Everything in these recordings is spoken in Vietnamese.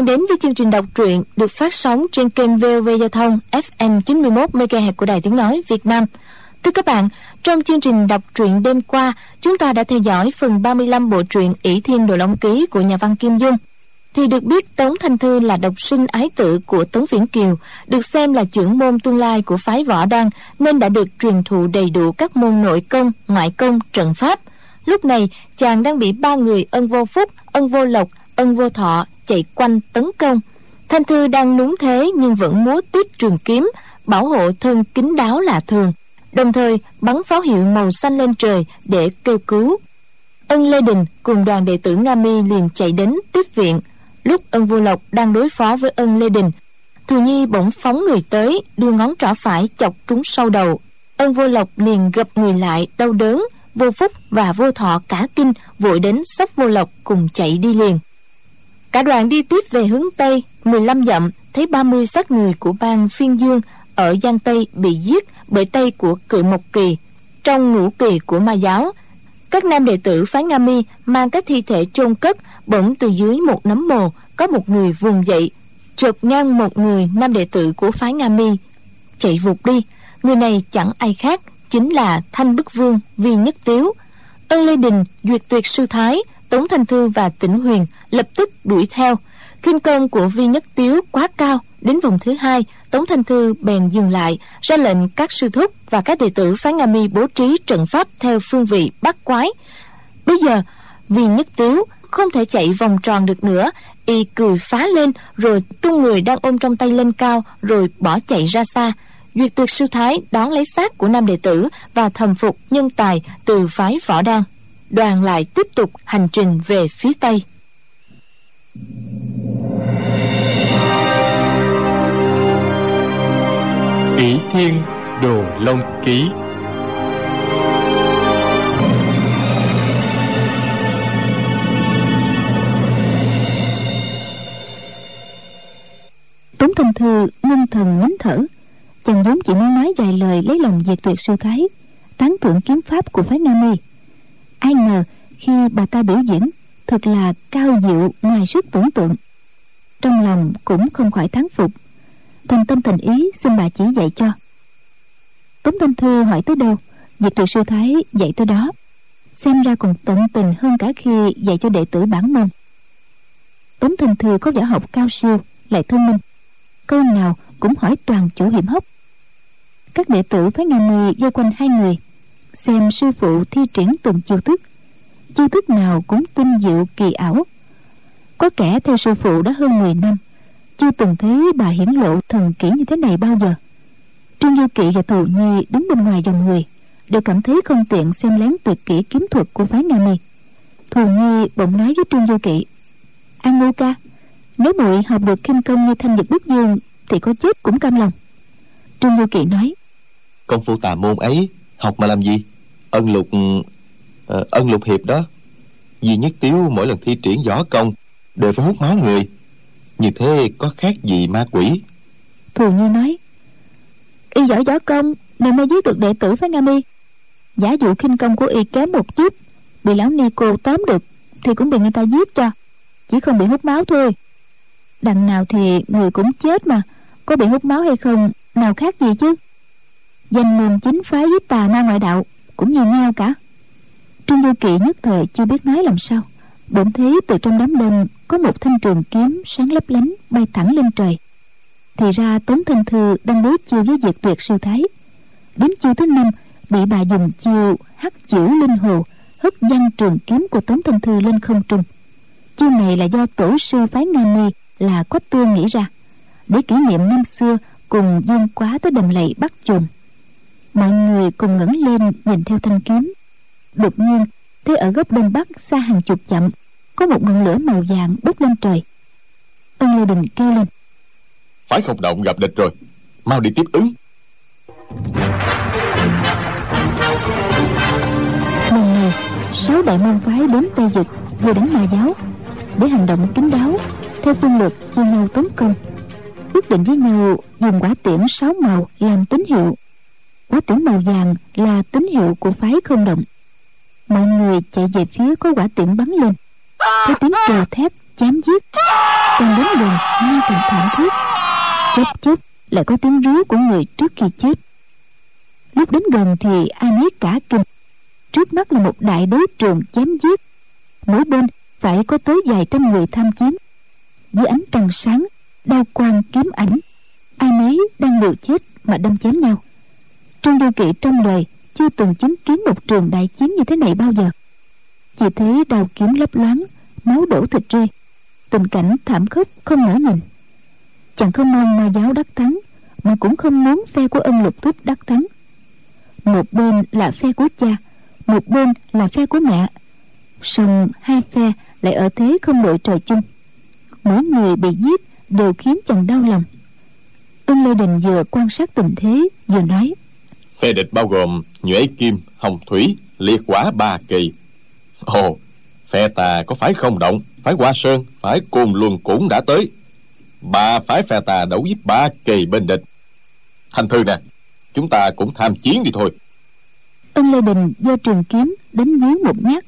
Đang đến với chương trình đọc truyện được phát sóng trên kênh VOV Giao thông FM 91 MHz của Đài Tiếng Nói Việt Nam. Thưa các bạn, trong chương trình đọc truyện đêm qua, chúng ta đã theo dõi phần 35 bộ truyện ỷ Thiên Đồ Long Ký của nhà văn Kim Dung. Thì được biết Tống Thanh Thư là độc sinh ái tử của Tống Viễn Kiều, được xem là trưởng môn tương lai của phái võ Đan nên đã được truyền thụ đầy đủ các môn nội công, ngoại công, trận pháp. Lúc này, chàng đang bị ba người ân vô phúc, ân vô lộc, ân vô thọ chạy quanh tấn công. Thanh thư đang núng thế nhưng vẫn múa tiếp trường kiếm, bảo hộ thân kín đáo lạ thường. Đồng thời, bắn pháo hiệu màu xanh lên trời để kêu cứu. Ân lê đình cùng đoàn đệ tử nga mi liền chạy đến tiếp viện. Lúc ân vô lộc đang đối phó với ân lê đình, thù nhi bỗng phóng người tới, đưa ngón trỏ phải chọc trúng sau đầu. Ân vô lộc liền gập người lại, đau đớn, vô phúc và vô thọ cả kinh, vội đến sóc vô lộc cùng chạy đi liền cả đoàn đi tiếp về hướng tây 15 dặm, thấy 30 xác người của bang phiên dương ở giang tây bị giết bởi tay của cự mộc kỳ, trong ngũ kỳ của ma giáo. Các nam đệ tử phái nga mi mang các thi thể chôn cất bỗng từ dưới một nấm mồ, có một người vùng dậy chộp ngang một người nam đệ tử của phái nga mi, chạy vụt đi. Người này chẳng ai khác chính là thanh bức vương vi nhất tiếu. Ân lê đình duyệt tuyệt sư thái tống thanh thư và tĩnh huyền lập tức đuổi theo. Kinh công của vi nhất tiếu quá cao, đến vòng thứ hai, tống thanh thư bèn dừng lại, ra lệnh các sư thúc và các đệ tử phái nga mi bố trí trận pháp theo phương vị bắt quái. Bây giờ, vi nhất tiếu không thể chạy vòng tròn được nữa, y cười phá lên, rồi tung người đang ôm trong tay lên cao, rồi bỏ chạy ra xa. Duyệt tuyệt sư thái đón lấy xác của nam đệ tử và thầm phục nhân tài từ phái võ đan đoàn lại tiếp tục hành trình về phía tây. Ỷ thiên đồ long ký. Tống thanh thư ngưng thần nín thở. Chàng vốn chỉ muốn nói vài lời lấy lòng diệt tuyệt sư thái tán thưởng kiếm pháp của phái nam mi ai ngờ khi bà ta biểu diễn, thật là cao diệu ngoài sức tưởng tượng. Trong lòng cũng không khỏi thán phục. Thành tâm thành ý xin bà chỉ dạy cho. Tống thanh thư hỏi tới đâu? Diệt tuyệt sư thái dạy tới đó. Xem ra còn tận tình hơn cả khi dạy cho đệ tử bản môn. Tống thanh thư có võ học cao siêu, lại thông minh. Câu nào cũng hỏi toàn chủ hiểm hóc. Các đệ tử phái nga mì vây quanh hai người xem sư phụ thi triển từng chiêu thức. Chiêu thức nào cũng tinh diệu kỳ ảo. Có kẻ theo sư phụ đã hơn 10 năm, chưa từng thấy bà hiển lộ thần kỹ như thế này bao giờ. Trương du kỵ và thù nhi đứng bên ngoài dòng người, đều cảm thấy không tiện xem lén tuyệt kỹ kiếm thuật của phái nga mi. Thù nhi bỗng nói với trương du kỵ, an ngô ca, nếu muội học được kinh công như thanh nhật bức dương thì có chết cũng cam lòng. Trương du kỵ nói, công phu tà môn ấy học mà làm gì? Ân lục uh, ân lục hiệp đó. Duy nhất tiếu mỗi lần thi triển võ công đều phải hút máu người. Như thế có khác gì ma quỷ? Thù nhi nói y giỏi võ công nên mới giết được đệ tử phái nga mi. Giả dụ khinh công của y kém một chút bị lão ni cô tóm được thì cũng bị người ta giết cho chỉ không bị hút máu thôi. Đằng nào thì người cũng chết mà có bị hút máu hay không nào khác gì chứ? Danh môn chính phái với tà ma ngoại đạo cũng như nhau cả. Trương du kỵ nhất thời chưa biết nói làm sao. Bỗng thấy từ trong đám đông có một thanh trường kiếm sáng lấp lánh bay thẳng lên trời. Thì ra tống thanh thư đang đối chiêu với diệt tuyệt sư thái. Đến chiêu thứ năm, bị bà dùng chiêu hắc chữ linh hồ, hất văng trường kiếm của tống thanh thư lên không trung. Chiêu này là do tổ sư phái nga mi là có tương nghĩ ra. Để kỷ niệm năm xưa, cùng dương quá tới đầm lầy bắt chuồng mọi người cùng ngẩng lên nhìn theo thanh kiếm. Đột nhiên thấy ở góc đông bắc xa hàng chục dặm có một ngọn lửa màu vàng bốc lên trời. Ân lê đình kêu lên. Phái không động gặp địch rồi? Mau đi tiếp ứng. Lần này sáu đại môn phái đến tây dực vừa đánh ma giáo để hành động kín đáo theo phương lược chia nhau tấn công. Quyết định với nhau dùng quả tiễn sáu màu làm tín hiệu quả tiễn màu vàng là tín hiệu của phái không động. Mọi người chạy về phía có quả tiễn bắn lên. Thấy tiếng kêu thét, chém giết. Càng đến gần, nghe càng thảm thiết. Chốc chốc lại có tiếng rú của người trước khi chết. Lúc đến gần thì ai nấy cả kinh. Trước mắt là một đại đối trường chém giết. Mỗi bên phải có tới vài trăm người tham chiến. Dưới ánh trăng sáng, đao quang kiếm ảnh, ai nấy đang liều chết mà đâm chém nhau trương du kỵ trong đời chưa từng chứng kiến một trường đại chiến như thế này bao giờ. Chỉ thấy đao kiếm lấp loáng, máu đổ thịt rơi. Tình cảnh thảm khốc không nỡ nhìn. Chàng không mong ma giáo đắc thắng, mà cũng không muốn phe của ân lục thúc đắc thắng. Một bên là phe của cha, một bên là phe của mẹ. Song hai phe lại ở thế không đội trời chung. Mỗi người bị giết đều khiến chàng đau lòng. Ân lê đình vừa quan sát tình thế, vừa nói phe địch bao gồm nhuệ kim hồng thủy liệt quả ba kỳ. Ồ phe ta có phải không động? Phải hoa sơn phải cồn luân cũng đã tới. Ba phái phe ta đấu với ba kỳ bên địch. Thành thư nè chúng ta cũng tham chiến đi thôi. Ân lê đình do trường kiếm đánh dưới một nhát.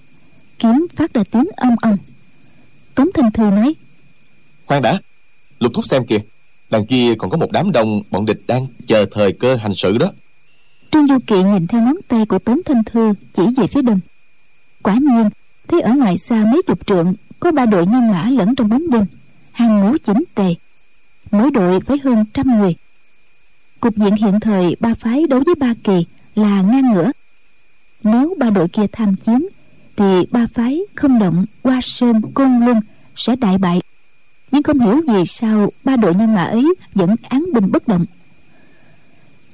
Kiếm phát ra tiếng âm âm. Tống thanh thư nói khoan đã lục thúc xem kìa. Đằng kia còn có một đám đông bọn địch đang chờ thời cơ hành sự đó trương du kỵ nhìn theo ngón tay của tống thanh thư, chỉ về phía đông. Quả nhiên thấy ở ngoài xa mấy chục trượng, có ba đội nhân mã lẫn trong bóng đêm. Hàng ngũ chỉnh tề, mỗi đội với hơn trăm người. Cục diện hiện thời ba phái đấu với ba kỳ là ngang ngửa. Nếu ba đội kia tham chiến, thì ba phái không động qua sơn, côn luân sẽ đại bại. Nhưng không hiểu vì sao ba đội nhân mã ấy vẫn án binh bất động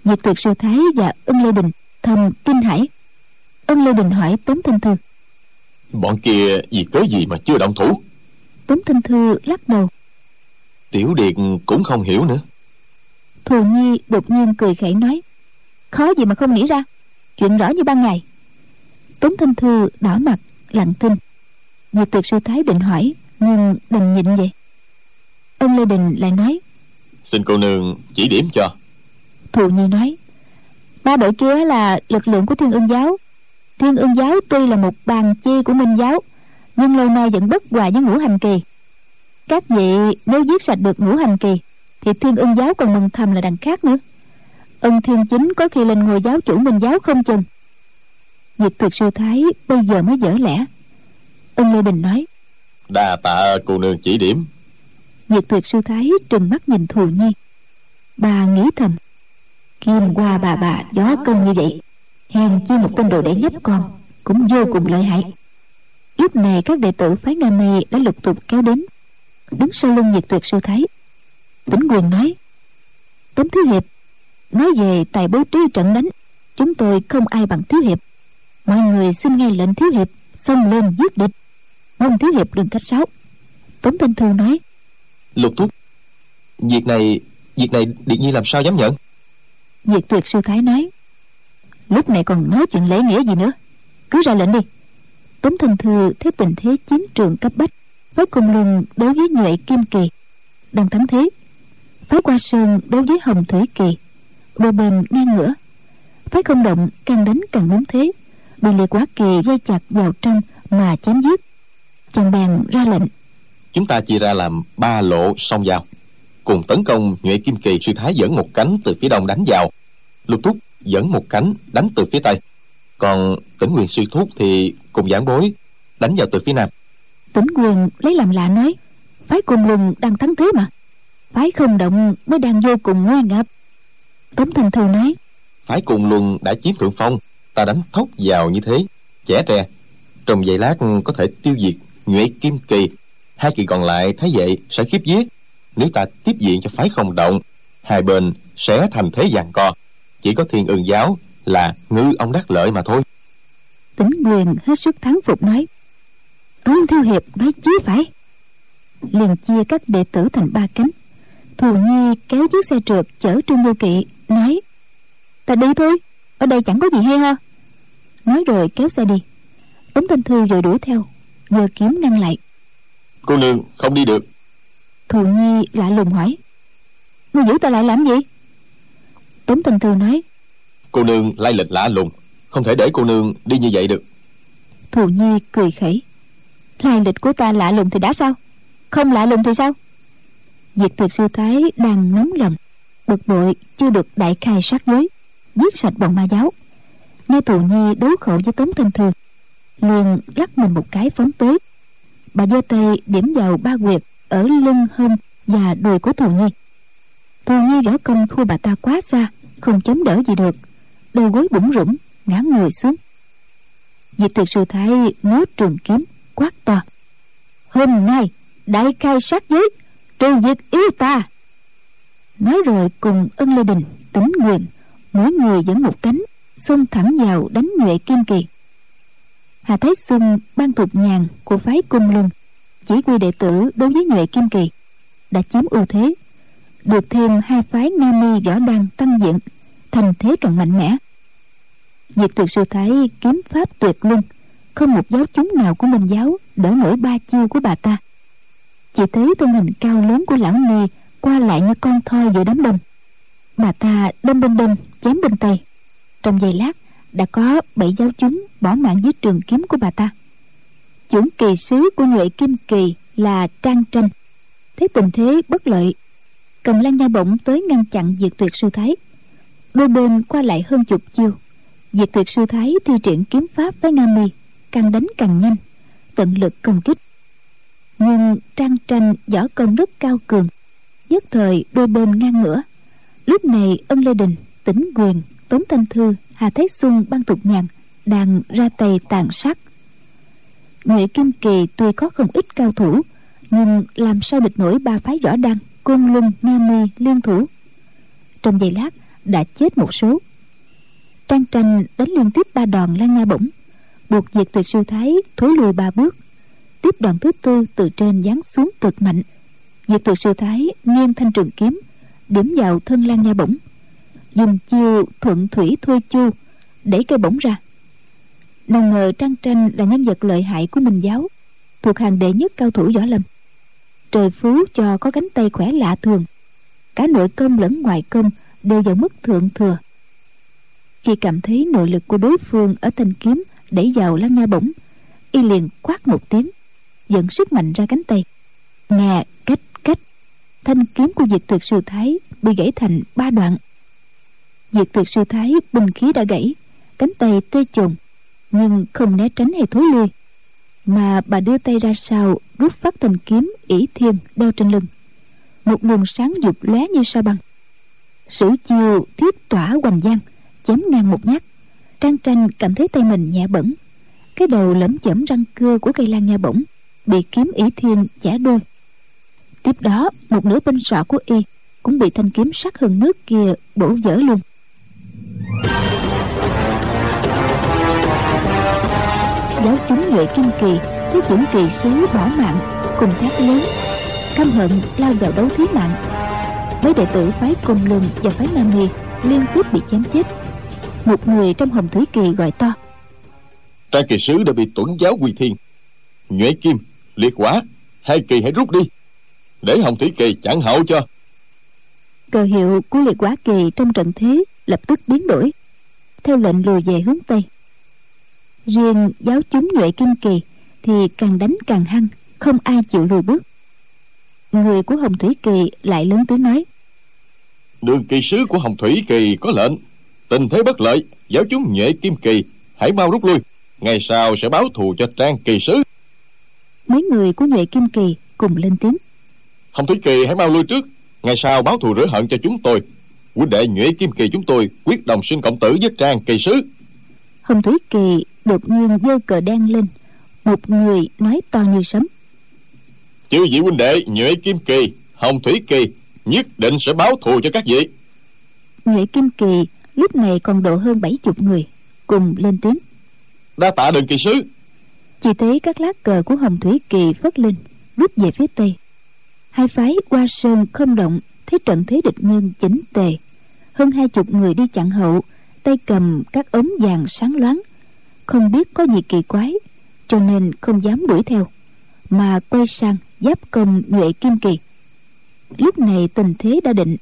diệt tuyệt sư thái và ân lê đình thầm kinh hãi. Ân lê đình hỏi tống thanh thư. Bọn kia vì cớ gì mà chưa động thủ? Tống thanh thư lắc đầu. Tiểu điệt cũng không hiểu nữa. Thù nhi đột nhiên cười khẩy nói. Khó gì mà không nghĩ ra. Chuyện rõ như ban ngày. Tống thanh thư đỏ mặt lặng thinh. Diệt tuyệt sư thái định hỏi nhưng đành nhịn vậy. Ông lê đình lại nói. Xin cô nương chỉ điểm cho thù nhi nói. Ba đội kia là lực lượng của thiên ương giáo. Thiên ương giáo tuy là một bàn chi của minh giáo nhưng lâu nay vẫn bất hòa với ngũ hành kỳ. Các vị nếu giết sạch được ngũ hành kỳ thì thiên ương giáo còn mừng thầm là đằng khác nữa. Ân thiên chính có khi lên ngôi giáo chủ minh giáo không chừng. Diệt tuyệt sư thái bây giờ mới dở lẽ. Ân lê đình nói đa tạ cô nương chỉ điểm. Diệt tuyệt sư thái trừng mắt nhìn thù nhi. Bà nghĩ thầm kim qua bà bà, gió công như vậy. Hèn chi một tên đồ để giúp con cũng vô cùng lợi hại. Lúc này các đệ tử phái nga mi đã lục tục kéo đến. Đứng sau lưng diệt tuyệt sư thái, tỉnh quyền nói, tống thiếu hiệp, nói về tài bố trí trận đánh. Chúng tôi không ai bằng thiếu hiệp. Mọi người xin nghe lệnh thiếu hiệp xông lên giết địch. Mong thiếu hiệp đừng cách sáo. Tống thanh thư nói, lục thúc, việc này việc này điện nhi làm sao dám nhận? Diệt tuyệt sư thái nói. Lúc này còn nói chuyện lễ nghĩa gì nữa. Cứ ra lệnh đi. Tống thanh thư thấy tình thế chiến trường cấp bách với cùng lùng đối với nhuệ kim kỳ đang thắng thế phái qua sơn đối với hồng thủy kỳ, đôi bên ngang ngửa. Phái không động, càng đánh càng muốn thế, bị liệt quá kỳ dây chặt vào trong mà chém giết. Chàng bèn ra lệnh. Chúng ta chia ra làm ba lộ song vào cùng tấn công nhuệ kim kỳ sư thái dẫn một cánh từ phía đông đánh vào. Lục thúc dẫn một cánh đánh từ phía tây. Còn tỉnh quyền sư thúc thì cùng giảng bối đánh vào từ phía nam. Tỉnh quyền lấy làm lạ nói phái cùng lùng đang thắng thế mà. Phái không động mới đang vô cùng nguy ngập. Tống thành thư nói phái cùng luân đã chiếm thượng phong ta đánh thốc vào như thế trẻ tre. Trong giây lát có thể tiêu diệt nhuệ kim kỳ. Hai kỳ còn lại thấy vậy sẽ khiếp giết nếu ta tiếp diện cho phái không động hai bên sẽ thành thế giằng co. Chỉ có thiên ương giáo là ngư ông đắc lợi mà thôi. Tính quyền hết sức thắng phục nói tống thiếu hiệp nói chí phải. Liền chia các đệ tử thành ba cánh. Thù nhi kéo chiếc xe trượt chở trương vô kỵ nói ta đi thôi ở đây chẳng có gì hay ho nói rồi kéo xe đi. Tống thanh thư rồi đuổi theo giờ kiếm ngăn lại. Cô nương không đi được thù nhi lạ lùng hỏi. Ngươi giữ ta lại làm gì? Tống thanh thư nói. Cô nương lai lịch lạ lùng. Không thể để cô nương đi như vậy được. Thù nhi cười khẩy. Lai lịch của ta lạ lùng thì đã sao? Không lạ lùng thì sao? Diệt tuyệt sư thái đang nóng lòng. Bực bội chưa được đại khai sát giới. Giết sạch bọn ma giáo. Nghe tù nhi đấu khẩu với tống thanh thư liền lắc mình một cái phóng tới. Bà giơ tay điểm vào ba quyệt ở lưng hông và đùi của thù nhi. Thù nhi võ công thua bà ta quá xa, không chống đỡ gì được. Đầu gối bủng rủng ngã người xuống. Diệt tuyệt sư thái múa trường kiếm, quát to. Hôm nay, đại khai sát giới, trừ diệt yêu ta. Nói rồi cùng ân lê đình tính quyền mỗi người dẫn một cánh, xông thẳng vào đánh nhuệ kim kỳ. Hà thái xuân ban thuộc nhàn của phái cung lưng chỉ quy đệ tử đối với nhuệ kim kỳ, đã chiếm ưu thế, được thêm hai phái nga mi võ đăng tăng diện, thành thế càng mạnh mẽ. Diệt tuyệt sư thái kiếm pháp tuyệt luân, không một giáo chúng nào của minh giáo đỡ nổi ba chiêu của bà ta. Chỉ thấy thân hình cao lớn của lão ni qua lại như con thoi giữa đám đông. Bà ta đâm bên đông chém bên tây trong giây lát, đã có bảy giáo chúng bỏ mạng dưới trường kiếm của bà ta chưởng kỳ sứ của nhuệ kim kỳ là trang tranh. Thấy tình thế bất lợi. Cầm lan nha bổng tới ngăn chặn diệt tuyệt sư thái. Đôi bên qua lại hơn chục chiêu. Diệt tuyệt sư thái thi triển kiếm pháp với nga mi, càng đánh càng nhanh, tận lực công kích. Nhưng trang tranh võ công rất cao cường, nhất thời đôi bên ngang ngửa. Lúc này ân lê đình tỉnh quyền, tống thanh thư, hà thái xuân ban tục nhàn đang ra tay tàn sát nhuệ kim kỳ tuy có không ít cao thủ, nhưng làm sao địch nổi ba phái võ đăng côn luân, nga mi, liên thủ? Trong giây lát, đã chết một số. Trang tranh đánh liên tiếp ba đòn lan nha bổng, buộc diệt tuyệt sư thái, thối lùi ba bước. Tiếp đòn thứ tư từ trên giáng xuống cực mạnh. Diệt tuyệt sư thái, nghiêng thanh trường kiếm, điểm vào thân lan nha bổng. Dùng chiêu thuận thủy thôi chu, đẩy cây bổng ra nào ngờ trang tranh là nhân vật lợi hại của minh giáo, thuộc hàng đệ nhất cao thủ võ lâm. Trời phú cho có cánh tay khỏe lạ thường, cả nội công lẫn ngoại công đều vào mức thượng thừa. Khi cảm thấy nội lực của đối phương ở thanh kiếm đẩy vào lăng nha bổng, y liền quát một tiếng, dẫn sức mạnh ra cánh tay. Nghe cách cách, thanh kiếm của diệt tuyệt sư thái bị gãy thành ba đoạn. Diệt tuyệt sư thái binh khí đã gãy, cánh tay tê chồn nhưng không né tránh hay thối lui mà bà đưa tay ra sau, rút phát thanh kiếm ỷ thiên đeo trên lưng. Một luồng sáng dục lóe như sao băng. Sử chiêu thiếp tỏa hoành giang, chém ngang một nhát. Trang tranh cảm thấy tay mình nhẹ bẩn. Cái đầu lẫm chẩm răng cưa của cây lan nha bổng, bị kiếm ỷ thiên chẻ đôi. Tiếp đó, một nửa bên sọ của y cũng bị thanh kiếm sắc hơn nước kia bổ vỡ luôn. Giáo chúng nhuệ kim kỳ thấy chủng kỳ sứ bỏ mạng cùng thét lớn căm hận lao vào đấu thí mạng. Với đệ tử phái côn luân và phái nam nghi liên tiếp bị chém chết một người trong hồng thủy kỳ gọi to. Trang kỳ sứ đã bị tuẩn giáo quy thiên. Nhuệ kim liệt quả hai kỳ hãy rút đi để hồng thủy kỳ chặn hậu cho. Cờ hiệu của liệt quả kỳ trong trận thế lập tức biến đổi theo lệnh lùi về hướng tây riêng giáo chúng nhuệ kim kỳ thì càng đánh càng hăng không ai chịu lùi bước. Người của hồng thủy kỳ lại lớn tiếng nói đường kỳ sứ của hồng thủy kỳ có lệnh tình thế bất lợi giáo chúng nhuệ kim kỳ hãy mau rút lui ngày sau sẽ báo thù cho trang kỳ sứ. Mấy người của nhuệ kim kỳ cùng lên tiếng hồng thủy kỳ hãy mau lui trước ngày sau báo thù rửa hận cho chúng tôi. Huynh đệ nhuệ kim kỳ chúng tôi quyết đồng sinh cộng tử với trang kỳ sứ. Hồng thủy kỳ đột nhiên giơ cờ đen lên. Một người nói to như sấm. Chư vị huynh đệ nhuệ kim kỳ hồng thủy kỳ nhất định sẽ báo thù cho các vị. Nhuệ kim kỳ lúc này còn độ hơn bảy chục người cùng lên tiếng. Đa tạ đường kỳ sứ. Chỉ thấy các lá cờ của hồng thủy kỳ phất lên rút về phía tây. Hai phái qua sơn không động thấy trận thế địch nhân chỉnh tề. Hơn hai chục người đi chặn hậu tay cầm các ống vàng sáng loáng không biết có gì kỳ quái, cho nên không dám đuổi theo, mà quay sang giáp công nhuệ kim kỳ. Lúc này tình thế đã định,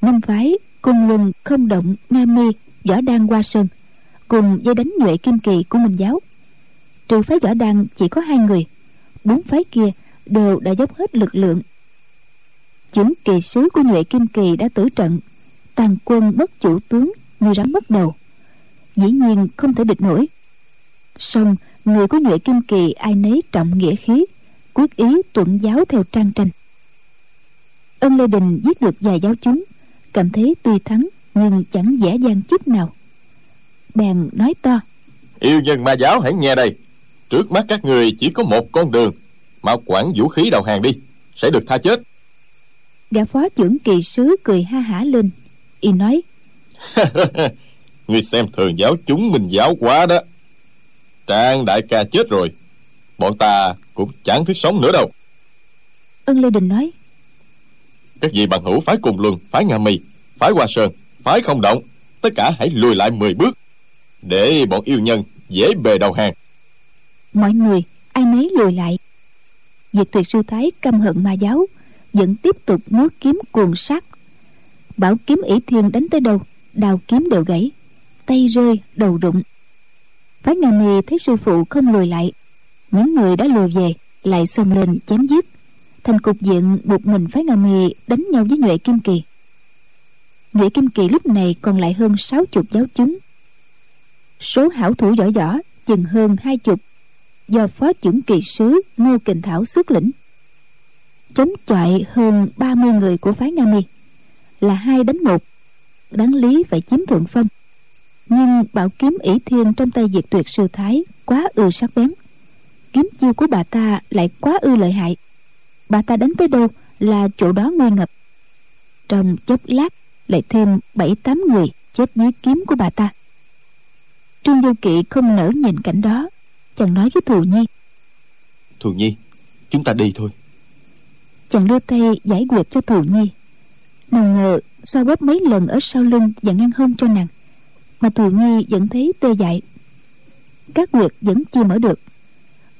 năm phái cung luân không động nga mi, võ đan qua sơn cùng dây đánh nhuệ kim kỳ của minh giáo. Trừ phái võ đan chỉ có hai người, bốn phái kia đều đã dốc hết lực lượng. Chưởng kỳ sứ của nhuệ kim kỳ đã tử trận, tàn quân mất chủ tướng như rắn mất đầu. Dĩ nhiên không thể địch nổi song người của nhuệ kim kỳ ai nấy trọng nghĩa khí quyết ý tuận giáo theo trang tranh. Ân lê đình giết được vài giáo chúng cảm thấy tuy thắng nhưng chẳng dễ dàng chút nào. Bèn nói to yêu nhân ma giáo hãy nghe đây. Trước mắt các người chỉ có một con đường mau quản vũ khí đầu hàng đi sẽ được tha chết. Gã phó trưởng kỳ sứ cười ha hả lên y nói người xem thường giáo chúng mình giáo quá đó trang đại ca chết rồi. Bọn ta cũng chẳng thiết sống nữa đâu. Ân lê đình nói. Các vị bằng hữu phái cùng luân phái nga mì phái hoa sơn phái không động tất cả hãy lùi lại 10 bước để bọn yêu nhân dễ bề đầu hàng. Mọi người ai nấy lùi lại. Diệt tuyệt sư thái căm hận ma giáo vẫn tiếp tục múa kiếm cuồng sát. Bảo kiếm ỷ thiên đánh tới đâu đào kiếm đều gãy tay rơi đầu rụng phái nga mi thấy sư phụ không lùi lại. Những người đã lùi về, lại xông lên chém giết. Thành cục diện buộc mình phái nga mi đánh nhau với nhuệ kim kỳ. Nhuệ kim kỳ lúc này còn lại hơn sáu chục giáo chúng. Số hảo thủ giỏi võ chừng hơn hai chục do phó trưởng kỳ sứ ngô kình thảo xuất lĩnh. Chống chọi hơn 30 người của phái nga mi là hai đánh một đáng lý phải chiếm thượng phong nhưng bảo kiếm ỷ thiên trong tay diệt tuyệt sư thái quá ư sắc bén. Kiếm chiêu của bà ta lại quá ư lợi hại. Bà ta đánh tới đâu là chỗ đó nguy ngập. Trong chốc lát lại thêm bảy tám người chết dưới kiếm của bà ta. Trương du kỵ không nỡ nhìn cảnh đó chàng nói với thù nhi. Thù nhi chúng ta đi thôi. Chàng đưa tay giải quyết cho thù nhi. Nào ngờ xoa bóp mấy lần ở sau lưng và ngăn hông cho nàng mà thù nhi vẫn thấy tê dại. Các quyệt vẫn chưa mở được.